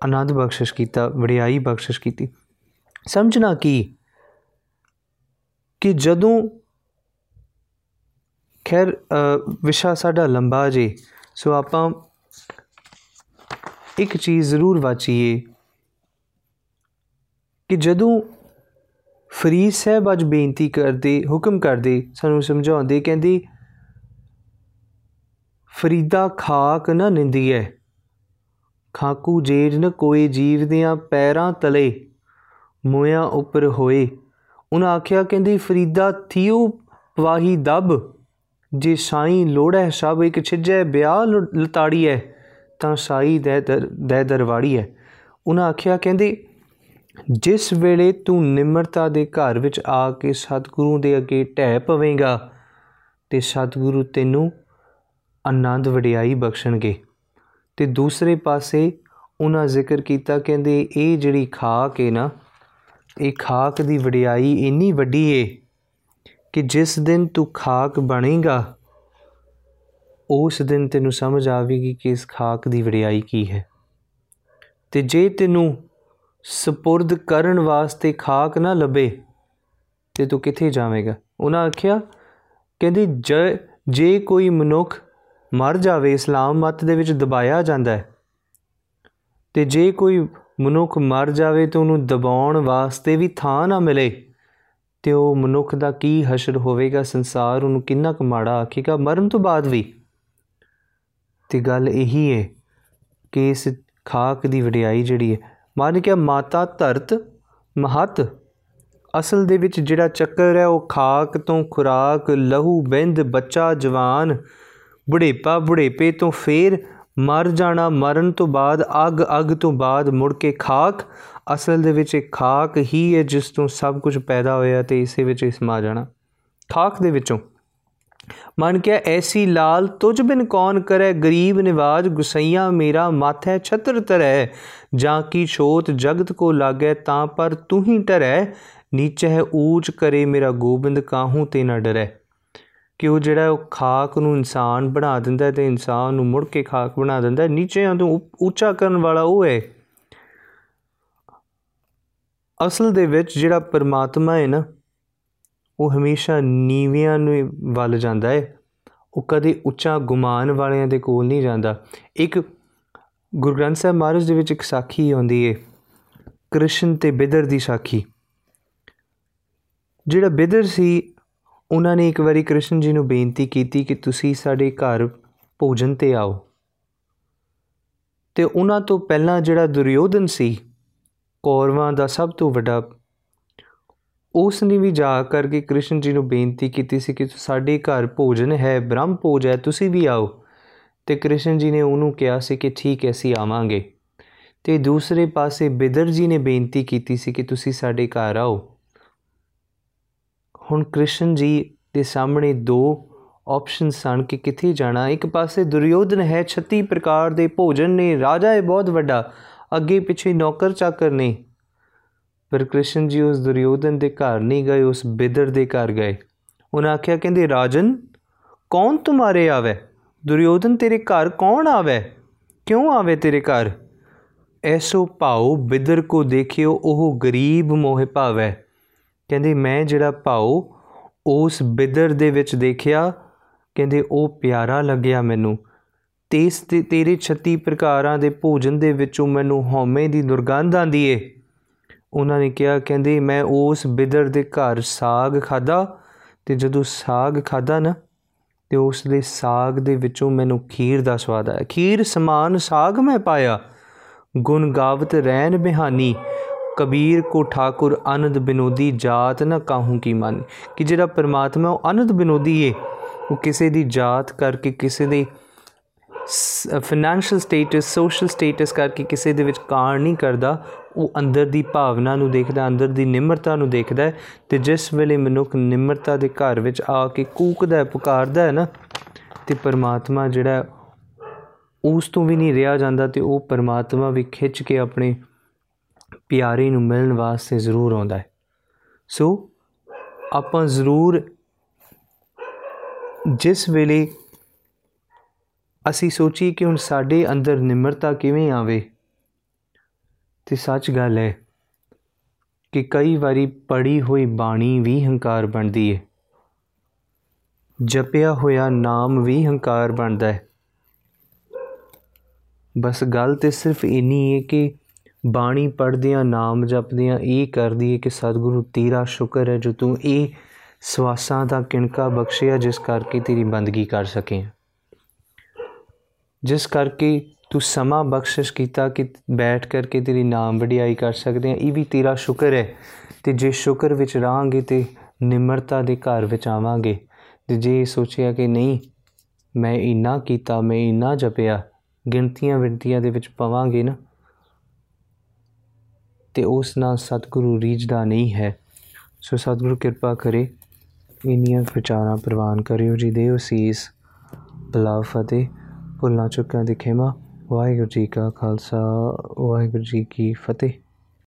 ਆਨੰਦ ਬਖਸ਼ਿਸ਼ ਕੀਤਾ, ਵਡਿਆਈ ਬਖਸ਼ਿਸ਼ ਕੀਤੀ। ਸਮਝਣਾ ਕੀ? ਕਿ ਜਦੋਂ ਖੈਰ ਵਿਸ਼ਾ ਸਾਡਾ ਲੰਬਾ ਜੇ ਸੋ ਆਪਾਂ ਇੱਕ ਚੀਜ਼ ਜ਼ਰੂਰ ਵਾਚੀਏ ਕਿ ਜਦੋਂ ਫਰੀਦ ਸਾਹਿਬ ਅੱਜ ਬੇਨਤੀ ਕਰਦੇ, ਹੁਕਮ ਕਰਦੇ, ਸਾਨੂੰ ਸਮਝਾਉਂਦੇ, ਕਹਿੰਦੀ, ਫਰੀਦਾ ਖਾਕ ਨਾ ਨਿੰਦੀਏ ਖਾਕੂ ਜੇਜ ਨ ਕੋਈ ਜੀਵ ਦੀਆਂ ਪੈਰਾਂ ਤਲੇ, ਮੋਇਆ ਉੱਪਰ ਹੋਏ। ਉਹਨਾਂ ਆਖਿਆ, ਕਹਿੰਦੀ, ਫਰੀਦਾ ਥੀਓ ਵਾਹੀ ਦਬ। ਜੇ ਸਾਈ ਲੋੜੈ, ਸਭ ਇੱਕ ਛਿਜੈ ਬਿਆਹ ਲਤਾੜੀ ਹੈ ਤਾਂ ਸਾਈ ਦੇ ਦੇ ਦਰਵਾੜੀ ਹੈ ਉਹਨਾਂ ਆਖਿਆ, ਕਹਿੰਦੇ, ਜਿਸ ਵੇਲੇ ਤੂੰ ਨਿਮਰਤਾ ਦੇ ਘਰ ਵਿੱਚ ਆ ਕੇ ਸਤਿਗੁਰੂ ਦੇ ਅੱਗੇ ਢਹਿ ਪਵੇਂਗਾ, ਤੇ ਸਤਿਗੁਰੂ ਤੈਨੂੰ ਆਨੰਦ ਵਡਿਆਈ ਬਖਸ਼ਣਗੇ। ਤੇ ਦੂਸਰੇ ਪਾਸੇ ਉਹਨਾਂ ਜ਼ਿਕਰ ਕੀਤਾ, ਕਹਿੰਦੇ, ਇਹ ਜਿਹੜੀ ਖਾਕ ਹੈ ਨਾ, ਇਹ ਖਾਕ ਦੀ ਵਡਿਆਈ ਇੰਨੀ ਵੱਡੀ ਏ ਕਿ ਜਿਸ ਦਿਨ ਤੂੰ ਖਾਕ ਬਣੇਗਾ, ਉਸ ਦਿਨ ਤੈਨੂੰ ਸਮਝ ਆਵੇਗੀ ਕਿ ਇਸ ਖਾਕ ਦੀ ਵਡਿਆਈ ਕੀ ਹੈ। ਤੇ ਜੇ ਤੈਨੂੰ ਸਪੁਰਦ ਕਰਨ ਵਾਸਤੇ ਖਾਕ ਨਾ ਲੱਭੇ, ਤੇ ਤੂੰ ਕਿੱਥੇ ਜਾਵੇਂਗਾ? ਉਹਨਾਂ ਆਖਿਆ, ਕਹਿੰਦੀ, ਜੇ ਕੋਈ ਮਨੁੱਖ ਮਰ ਜਾਵੇ, ਇਸਲਾਮ ਮਤ ਦੇ ਵਿੱਚ ਦਬਾਇਆ ਜਾਂਦਾ ਹੈ, ਤੇ ਜੇ ਕੋਈ ਮਨੁੱਖ ਮਰ ਜਾਵੇ, ਤਾਂ ਉਹਨੂੰ ਦਬਾਉਣ ਵਾਸਤੇ ਵੀ ਥਾਂ ਨਾ ਮਿਲੇ। ਤੇ ਉਹ ਮਨੁੱਖ ਦਾ ਕੀ ਹਸ਼ਰ ਹੋਵੇਗਾ, ਸੰਸਾਰ ਉਹਨੂੰ ਕਿੰਨਾ ਕੁ ਮਾੜਾ ਆਖੇਗਾ, ਮਰਨ ਤੋਂ ਬਾਅਦ ਵੀ। ਤੇ ਗੱਲ ਇਹੀ ਹੈ ਕਿ ਇਸ ਖਾਕ ਦੀ ਵਡਿਆਈ ਜਿਹੜੀ ਹੈ ਮਾਨ ਕਿ ਮਾਤਾ ਧਰਤ ਮਹਤ। ਅਸਲ ਦੇ ਵਿੱਚ ਜਿਹੜਾ ਚੱਕਰ ਹੈ, ਉਹ ਖਾਕ ਤੋਂ ਖੁਰਾਕ, ਲਹੂ, ਬਿੰਦ, ਬੱਚਾ, ਜਵਾਨ, ਬੁਢੇਪਾ, ਬੁਢੇਪੇ ਤੋਂ ਫੇਰ ਮਰ ਜਾਣਾ, ਮਰਨ ਤੋਂ ਬਾਅਦ ਅਗ ਅਗ ਤੋਂ ਬਾਅਦ ਮੁੜ ਕੇ ਖਾਕ। ਅਸਲ ਦੇ ਵਿੱਚ ਇੱਕ ਖਾਕ ਹੀ ਹੈ ਜਿਸ ਤੋਂ ਸਭ ਕੁਝ ਪੈਦਾ ਹੋਇਆ ਤੇ ਇਸੇ ਵਿੱਚ ਸਮਾ ਜਾਣਾ। ਖਾਕ ਦੇ ਵਿੱਚੋਂ ਮਨ ਕੇ ਐਸੀ ਲਾਲ ਤੁਝ ਬਿਨ ਕੌਣ ਕਰੇ? ਗਰੀਬ ਨਿਵਾਜ ਗੁਸਈਆ ਮੇਰਾ ਮਾਥੇ ਛਤਰ ਤਰੈ। ਜਾਂ ਕੀ ਛੋਤ ਜਗਤ ਕੋ ਲਾਗੇ ਤਾਂ ਪਰ ਤੂੰ ਹੀ ਟਰੈ। ਨੀਚੇ ਊਚ ਕਰੇ ਮੇਰਾ ਗੋਬਿੰਦ, ਕਾਹੂ ਤੇ ਨਾ ਡਰੈ? ਕਿ ਉਹ ਜਿਹੜਾ ਉਹ ਖਾਕ ਨੂੰ ਇਨਸਾਨ ਬਣਾ ਦਿੰਦਾ ਤੇ ਇਨਸਾਨ ਨੂੰ ਮੁੜ ਕੇ ਖਾਕ ਬਣਾ ਦਿੰਦਾ ਨੀਚਿਆਂ ਤੋਂ ਉੱਚਾ ਕਰਨ ਵਾਲਾ ਉਹ ਹੈ। ਅਸਲ ਦੇ ਵਿੱਚ ਜਿਹੜਾ ਪਰਮਾਤਮਾ ਹੈ ਨਾ, ਉਹ ਹਮੇਸ਼ਾ ਨੀਵਿਆਂ ਨੂੰ ਵੱਲ ਜਾਂਦਾ ਹੈ। ਉਹ ਕਦੇ ਉੱਚਾ ਗੁਮਾਨ ਵਾਲਿਆਂ ਦੇ ਕੋਲ ਨਹੀਂ ਜਾਂਦਾ। ਇੱਕ ਗੁਰੂ ਗ੍ਰੰਥ ਸਾਹਿਬ ਮਹਾਰਾਜ ਦੇ ਵਿੱਚ ਇੱਕ ਸਾਖੀ ਆਉਂਦੀ ਹੈ, ਕ੍ਰਿਸ਼ਨ ਤੇ ਬਿਦਰ ਦੀ ਸਾਖੀ। ਜਿਹੜਾ ਬਿਦਰ ਸੀ, ਉਹਨਾਂ ਨੇ ਇੱਕ ਵਾਰੀ ਕ੍ਰਿਸ਼ਨ ਜੀ ਨੂੰ ਬੇਨਤੀ ਕੀਤੀ ਕਿ ਤੁਸੀਂ ਸਾਡੇ ਘਰ ਭੋਜਨ ਤੇ ਆਓ। ਤੇ ਉਹਨਾਂ ਤੋਂ ਪਹਿਲਾਂ ਜਿਹੜਾ ਦੁਰਯੋਧਨ ਸੀ ਕੌਰਵਾਂ ਦਾ ਸਭ ਤੋਂ ਵੱਡਾ ਉਸ ਨੇ ਵੀ ਜਾ ਕਰਕੇ ਕ੍ਰਿਸ਼ਨ ਜੀ ਨੂੰ ਬੇਨਤੀ ਕੀਤੀ ਸੀ ਕਿ ਸਾਡੇ ਘਰ ਭੋਜਨ ਹੈ, ਬ੍ਰਹਮ ਭੋਜ ਹੈ, ਤੁਸੀਂ ਵੀ ਆਓ। ਤੇ ਕ੍ਰਿਸ਼ਨ ਜੀ ਨੇ ਉਹਨੂੰ ਕਿਹਾ ਸੀ ਕਿ ਠੀਕ ਹੈ, ਅਸੀਂ ਆਵਾਂਗੇ। ਤੇ ਦੂਸਰੇ ਪਾਸੇ ਬਿਦਰ ਜੀ ਨੇ ਬੇਨਤੀ ਕੀਤੀ ਸੀ ਕਿ ਤੁਸੀਂ ਸਾਡੇ ਘਰ ਆਓ। ਹੁਣ ਕ੍ਰਿਸ਼ਨ ਜੀ ਦੇ ਸਾਹਮਣੇ ਦੋ ਆਪਸ਼ਨ ਸਨ ਕਿ ਕਿੱਥੇ ਜਾਣਾ। ਇੱਕ ਪਾਸੇ ਦੁਰਯੋਧਨ ਹੈ 36 ਪ੍ਰਕਾਰ ਦੇ ਭੋਜਨ ਨੇ, ਰਾਜਾ ਹੈ ਬਹੁਤ ਵੱਡਾ ਅੱਗੇ ਪਿੱਛੇ ਨੌਕਰ ਚਾਕਰ ਨੇ ਪਰ ਕ੍ਰਿਸ਼ਨ ਜੀ ਉਸ ਦੁਰਯੋਧਨ ਦੇ ਘਰ ਨਹੀਂ ਗਏ, ਉਸ ਬਿਦਰ ਦੇ ਘਰ ਗਏ। ਉਹਨਾਂ ਆਖਿਆ, ਕਹਿੰਦੇ, ਰਾਜਨ, ਕੌਣ ਤੁਮਾਰੇ ਆਵੇ? ਦੁਰਯੋਧਨ ਤੇਰੇ ਘਰ ਕੌਣ ਆਵੇ? ਕਿਉਂ ਆਵੇ ਤੇਰੇ ਘਰ? ਐਸੋ ਭਾਉ ਬਿਦਰ ਕੋ ਦੇਖਿਓ, ਉਹ ਗਰੀਬ ਮੋਹ ਭਾਵੇ। ਕਹਿੰਦੇ, ਮੈਂ ਜਿਹੜਾ ਭਾਉ ਉਸ ਬਿਦਰ ਦੇ ਵਿੱਚ ਦੇਖਿਆ, ਕਹਿੰਦੇ, ਉਹ ਪਿਆਰਾ ਲੱਗਿਆ ਮੈਨੂੰ। ਤੇਸ ਤੇ ਤੇਰੇ 36 ਪ੍ਰਕਾਰਾਂ ਦੇ ਭੋਜਨ ਦੇ ਵਿੱਚੋਂ ਮੈਨੂੰ ਹਉਮੈ ਦੀ ਦੁਰਗੰਧ ਆਂਦੀ ਏ। ਉਹਨਾਂ ਨੇ ਕਿਹਾ, ਕਹਿੰਦੇ, ਮੈਂ ਉਸ ਬਿਦਰ ਦੇ ਘਰ ਸਾਗ ਖਾਦਾ ਤੇ ਜਦੋਂ ਸਾਗ ਖਾਦਾ ਨਾ, ਤੇ ਉਸ ਦੇ ਸਾਗ ਦੇ ਵਿੱਚੋਂ ਮੈਨੂੰ ਖੀਰ ਦਾ ਸਵਾਦ ਆਇਆ। ਖੀਰ ਸਮਾਨ ਸਾਗ ਮੈਂ ਪਾਇਆ। ਗੁਣ ਗਾਵਤ ਰਹਿਣ ਬਿਹਾਨੀ, ਕਬੀਰ ਕੋ ਠਾਕੁਰ ਆਨੰਦ ਬਿਨੋਦੀ, ਜਾਤ ਨਾ ਕਾਹੂ ਕੀ ਮਨ। ਕਿ ਜਿਹੜਾ ਪਰਮਾਤਮਾ ਉਹ ਆਨੰਦ ਬਿਨੋਦੀ ਏ, ਉਹ ਕਿਸੇ ਦੀ ਜਾਤ ਕਰਕੇ ਕਿਸੇ ਦੀ ਫਾਈਨੈਂਸ਼ੀਅਲ ਸਟੇਟਸ ਸੋਸ਼ਲ ਸਟੇਟਸ ਕਰਕੇ ਕਿਸੇ ਦੇ ਵਿੱਚ ਕਾਣ ਨਹੀਂ ਕਰਦਾ, ਉਹ ਅੰਦਰ ਦੀ ਭਾਵਨਾ ਨੂੰ ਦੇਖਦਾ, ਅੰਦਰ ਦੀ ਨਿਮਰਤਾ ਨੂੰ ਦੇਖਦਾ ਤੇ ਜਿਸ ਵੇਲੇ ਮਨੁੱਖ ਨਿਮਰਤਾ ਦੇ ਘਰ ਵਿੱਚ ਆ ਕੇ ਕੂਕਦਾ ਪੁਕਾਰਦਾ ਹੈ ਨਾ, ਤੇ ਪਰਮਾਤਮਾ ਜਿਹੜਾ ਉਸ ਤੋਂ ਵੀ ਨਹੀਂ ਰਿਹਾ ਜਾਂਦਾ ਤੇ ਉਹ ਪਰਮਾਤਮਾ ਵੀ ਖਿੱਚ ਕੇ ਆਪਣੇ ਪਿਆਰੇ ਨੂੰ ਮਿਲਣ ਵਾਸਤੇ ਜ਼ਰੂਰ ਆਉਂਦਾ ਹੈ। ਸੋ ਆਪਾਂ ਜ਼ਰੂਰ ਜਿਸ ਵੇਲੇ ਅਸੀਂ ਸੋਚੀ ਕਿ ਹੁਣ ਸਾਡੇ ਅੰਦਰ ਨਿਮਰਤਾ ਕਿਵੇਂ ਆਵੇ। ਤੇ ਸੱਚ ਗੱਲ ਹੈ ਕਿ ਕਈ ਵਾਰੀ ਪੜੀ ਹੋਈ ਬਾਣੀ ਵੀ ਹੰਕਾਰ ਬਣਦੀ ਹੈ ਜਪਿਆ ਹੋਇਆ ਨਾਮ ਵੀ ਹੰਕਾਰ ਬਣਦਾ ਹੈ। ਬਸ ਗੱਲ ਤੇ ਸਿਰਫ ਇਨੀ ਹੈ ਕਿ ਬਾਣੀ ਪੜਦਿਆਂ ਨਾਮ ਜਪਦਿਆਂ ਇਹ ਕਰਦੀ ਹੈ ਕਿ ਸਤਿਗੁਰੂ ਤੇਰਾ ਸ਼ੁਕਰ ਹੈ ਜੋ ਤੂੰ ਇਹ ਸਵਾਸਾਂ ਦਾ ਕਿਣਕਾ ਬਖਸ਼ਿਆ ਜਿਸ ਕਰਕੇ ਤੇਰੀ ਬੰਦਗੀ ਕਰ ਸਕੇ। ਜਿਸ ਕਰਕੇ ਤੂੰ ਸਮਾਂ ਬਖਸ਼ਿਸ਼ ਕੀਤਾ ਕਿ ਬੈਠ ਕਰਕੇ ਤੇਰੀ ਨਾਮ ਵਡਿਆਈ ਕਰ ਸਕਦੇ ਆ। ਇਹ ਵੀ ਤੇਰਾ ਸ਼ੁਕਰ ਹੈ। ਤੇ ਜੇ ਸ਼ੁਕਰ ਵਿੱਚ ਰਾਂਗੇ ਤੇ ਨਿਮਰਤਾ ਦੇ ਘਰ ਵਿੱਚ ਆਵਾਂਗੇ। ਤੇ ਜੇ ਸੋਚਿਆ ਕਿ ਨਹੀਂ, ਮੈਂ ਇੰਨਾ ਕੀਤਾ, ਮੈਂ ਇੰਨਾ ਜਪਿਆ, ਗਿਣਤੀਆਂ ਵਿੰਤੀਆਂ ਦੇ ਵਿੱਚ ਪਵਾਂਗੇ ਨਾ, ਤੇ ਉਸ ਨਾਲ ਸਤਿਗੁਰੂ ਰੀਝਦਾ ਨਹੀਂ ਹੈ। ਸੋ ਸਤਿਗੁਰੂ ਕਿਰਪਾ ਕਰੇ, ਇੰਨੀਆਂ ਵਿਚਾਰਾਂ ਪ੍ਰਵਾਨ ਕਰਿਓ ਜੀ। ਦੇਵ ਸੀਸ ਬਲਾ ਫਤਿਹ। ਭੁੱਲਾਂ ਚੁੱਕਾਂ ਦੀ ਖਿਮਾ। ਵਾਹਿਗੁਰੂ ਜੀ ਕਾ ਖਾਲਸਾ ਵਾਹਿਗੁਰੂ ਜੀ ਕੀ ਫਤਿਹ।